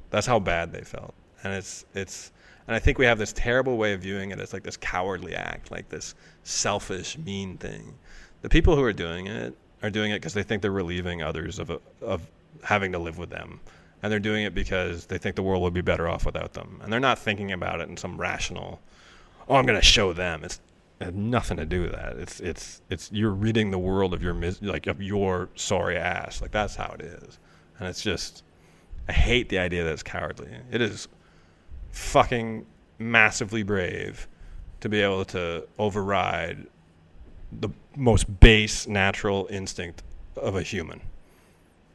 That's how bad they felt, and it's it's. And I think we have this terrible way of viewing it as like this cowardly act, like this selfish, mean thing. The people who are doing it are doing it because they think they're relieving others of a, of having to live with them, and they're doing it because they think the world would be better off without them, and they're not thinking about it in some rational. Oh, I'm going to show them. It's it had nothing to do with that. It's it's it's you're ridding the world of your mis- like of your sorry ass. Like that's how it is, and it's just I hate the idea that it's cowardly. It is fucking massively brave to be able to override the most base natural instinct of a human.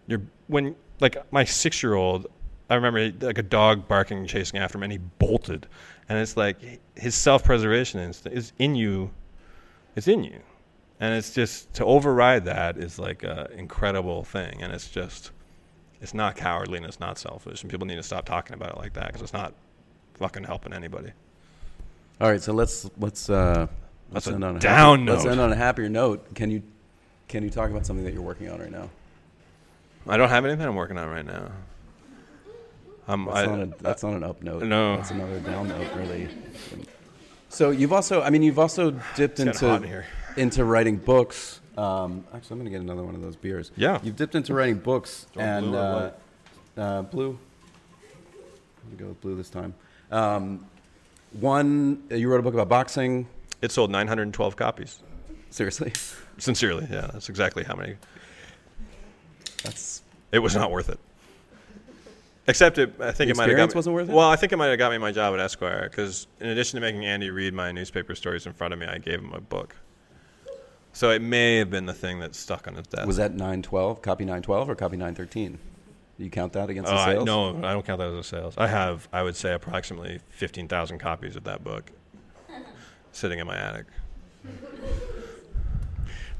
You're when like my six year old, I remember like a dog barking, chasing after him, and he bolted. And it's like his self preservation instinct is in you. It's in you, and it's just to override that is like an incredible thing, and it's just it's not cowardly and it's not selfish, and people need to stop talking about it like that because it's not fucking helping anybody. all right, so let's let's uh, let's That's end on a down happy, Let's end on a happier note. Can you can you talk about something that you're working on right now? I don't have anything I'm working on right now. Um, That's, I, not, a, that's not an up note. no. that's another down note, really. So you've also, I mean, you've also dipped It's getting hot in into into writing books. Um, actually, I'm gonna get another one of those beers. Yeah. you've dipped into writing books Do you want and blue or uh, uh, blue. I'm gonna go with blue this time. Um, one, uh, you wrote a book about boxing. it sold 912 copies. Seriously, Sincerely, yeah, that's exactly how many. that's It was not worth it. Except it, I think The it might have got me, wasn't worth it? Well, I think it might have got me my job at Esquire because in addition to making Andy read my newspaper stories in front of me, I gave him a book. So it may have been the thing that stuck on his desk. was that 912 copy 912 or copy 913? Do you count that against Oh, the I, sales? no, I don't count that as a sales. I have, I would say, approximately 15,000 copies of that book sitting in my attic.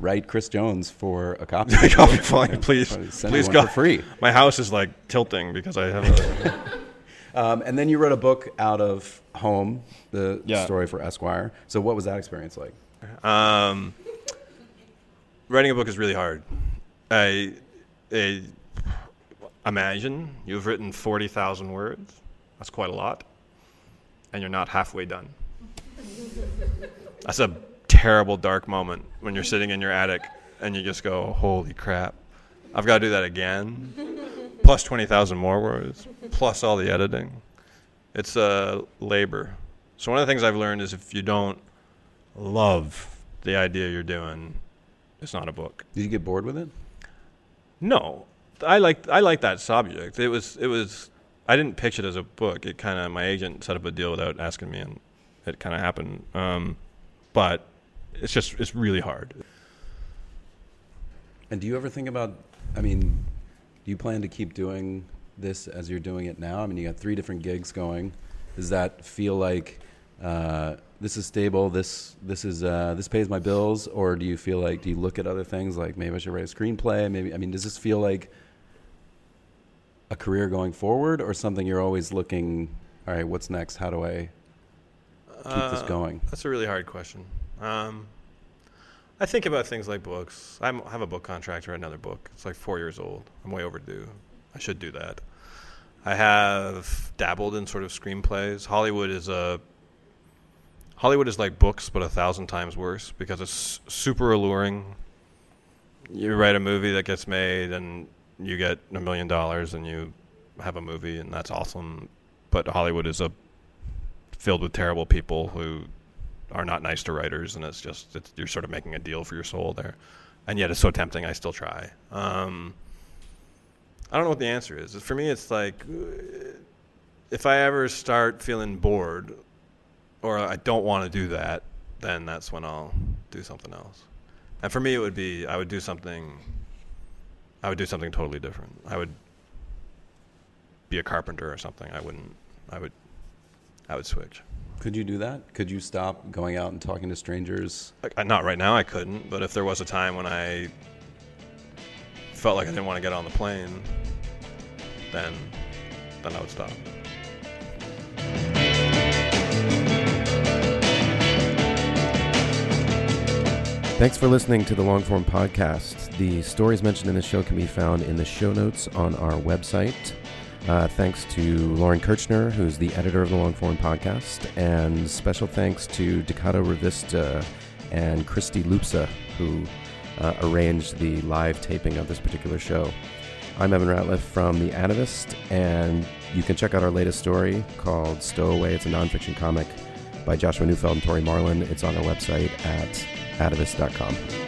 Write Chris Jones for a copy. Copy fine, please. Please go for free. My house is like tilting because I have a. Um, and then you wrote a book out of home, the Yeah. story for Esquire. So what was that experience like? Um, writing a book is really hard. I, I imagine you've written 40,000 words. That's quite a lot. And you're not halfway done. That's a terrible, dark moment when you're sitting in your attic and you just go, holy crap. I've got to do that again. Plus 20,000 more words. Plus all the editing. It's a labor. So, one of the things I've learned is if you don't love the idea you're doing, it's not a book. Did you get bored with it? No, I like I like that subject. It was it was I didn't pitch it as a book. It kind of my agent set up a deal without asking me, and it kind of happened. Um, but it's just it's really hard. And do you ever think about, I mean, do you plan to keep doing this as you're doing it now? I mean, you got three different gigs going. Does that feel like uh, this is stable? This this is uh, this pays my bills, or do you feel like do you look at other things like maybe I should write a screenplay? Maybe I mean, does this feel like a career going forward, or something you're always looking? All right, what's next? How do I keep this Uh, going? That's a really hard question. Um, I think about things like books. I have a book contract write another book. It's like four years old. I'm way overdue. I should do that. I have dabbled in sort of screenplays. Hollywood is a Hollywood is like books, but a thousand times worse because it's super alluring. You write a movie that gets made, and you get a million dollars, and you have a movie, and that's awesome. But Hollywood is a filled with terrible people who are not nice to writers, and it's just it's, you're sort of making a deal for your soul there. And yet, it's so tempting. I still try. Um, I don't know what the answer is. For me, it's like if I ever start feeling bored, or I don't want to do that, then that's when I'll do something else. And for me, it would be I would do something. I would do something totally different. I would be a carpenter or something. I wouldn't. I would. I would switch. Could you do that? Could you stop going out and talking to strangers? Like, not right now. I couldn't. But if there was a time when I felt like I didn't want to get on the plane, then then I would stop. Thanks for listening to the Longform Podcast. The stories mentioned in the show can be found in the show notes on our website. Uh, thanks to Lauren Kirchner, who's the editor of the Longform Podcast, and special thanks to Decât o Revistă and Cristi Lupsa, who uh, arranged the live taping of this particular show. I'm Evan Ratliff from The Atavist, and you can check out our latest story called Stowaway. It's a nonfiction comic by Joshua Neufeld and Tori Marlin. It's on our website at atavist.com.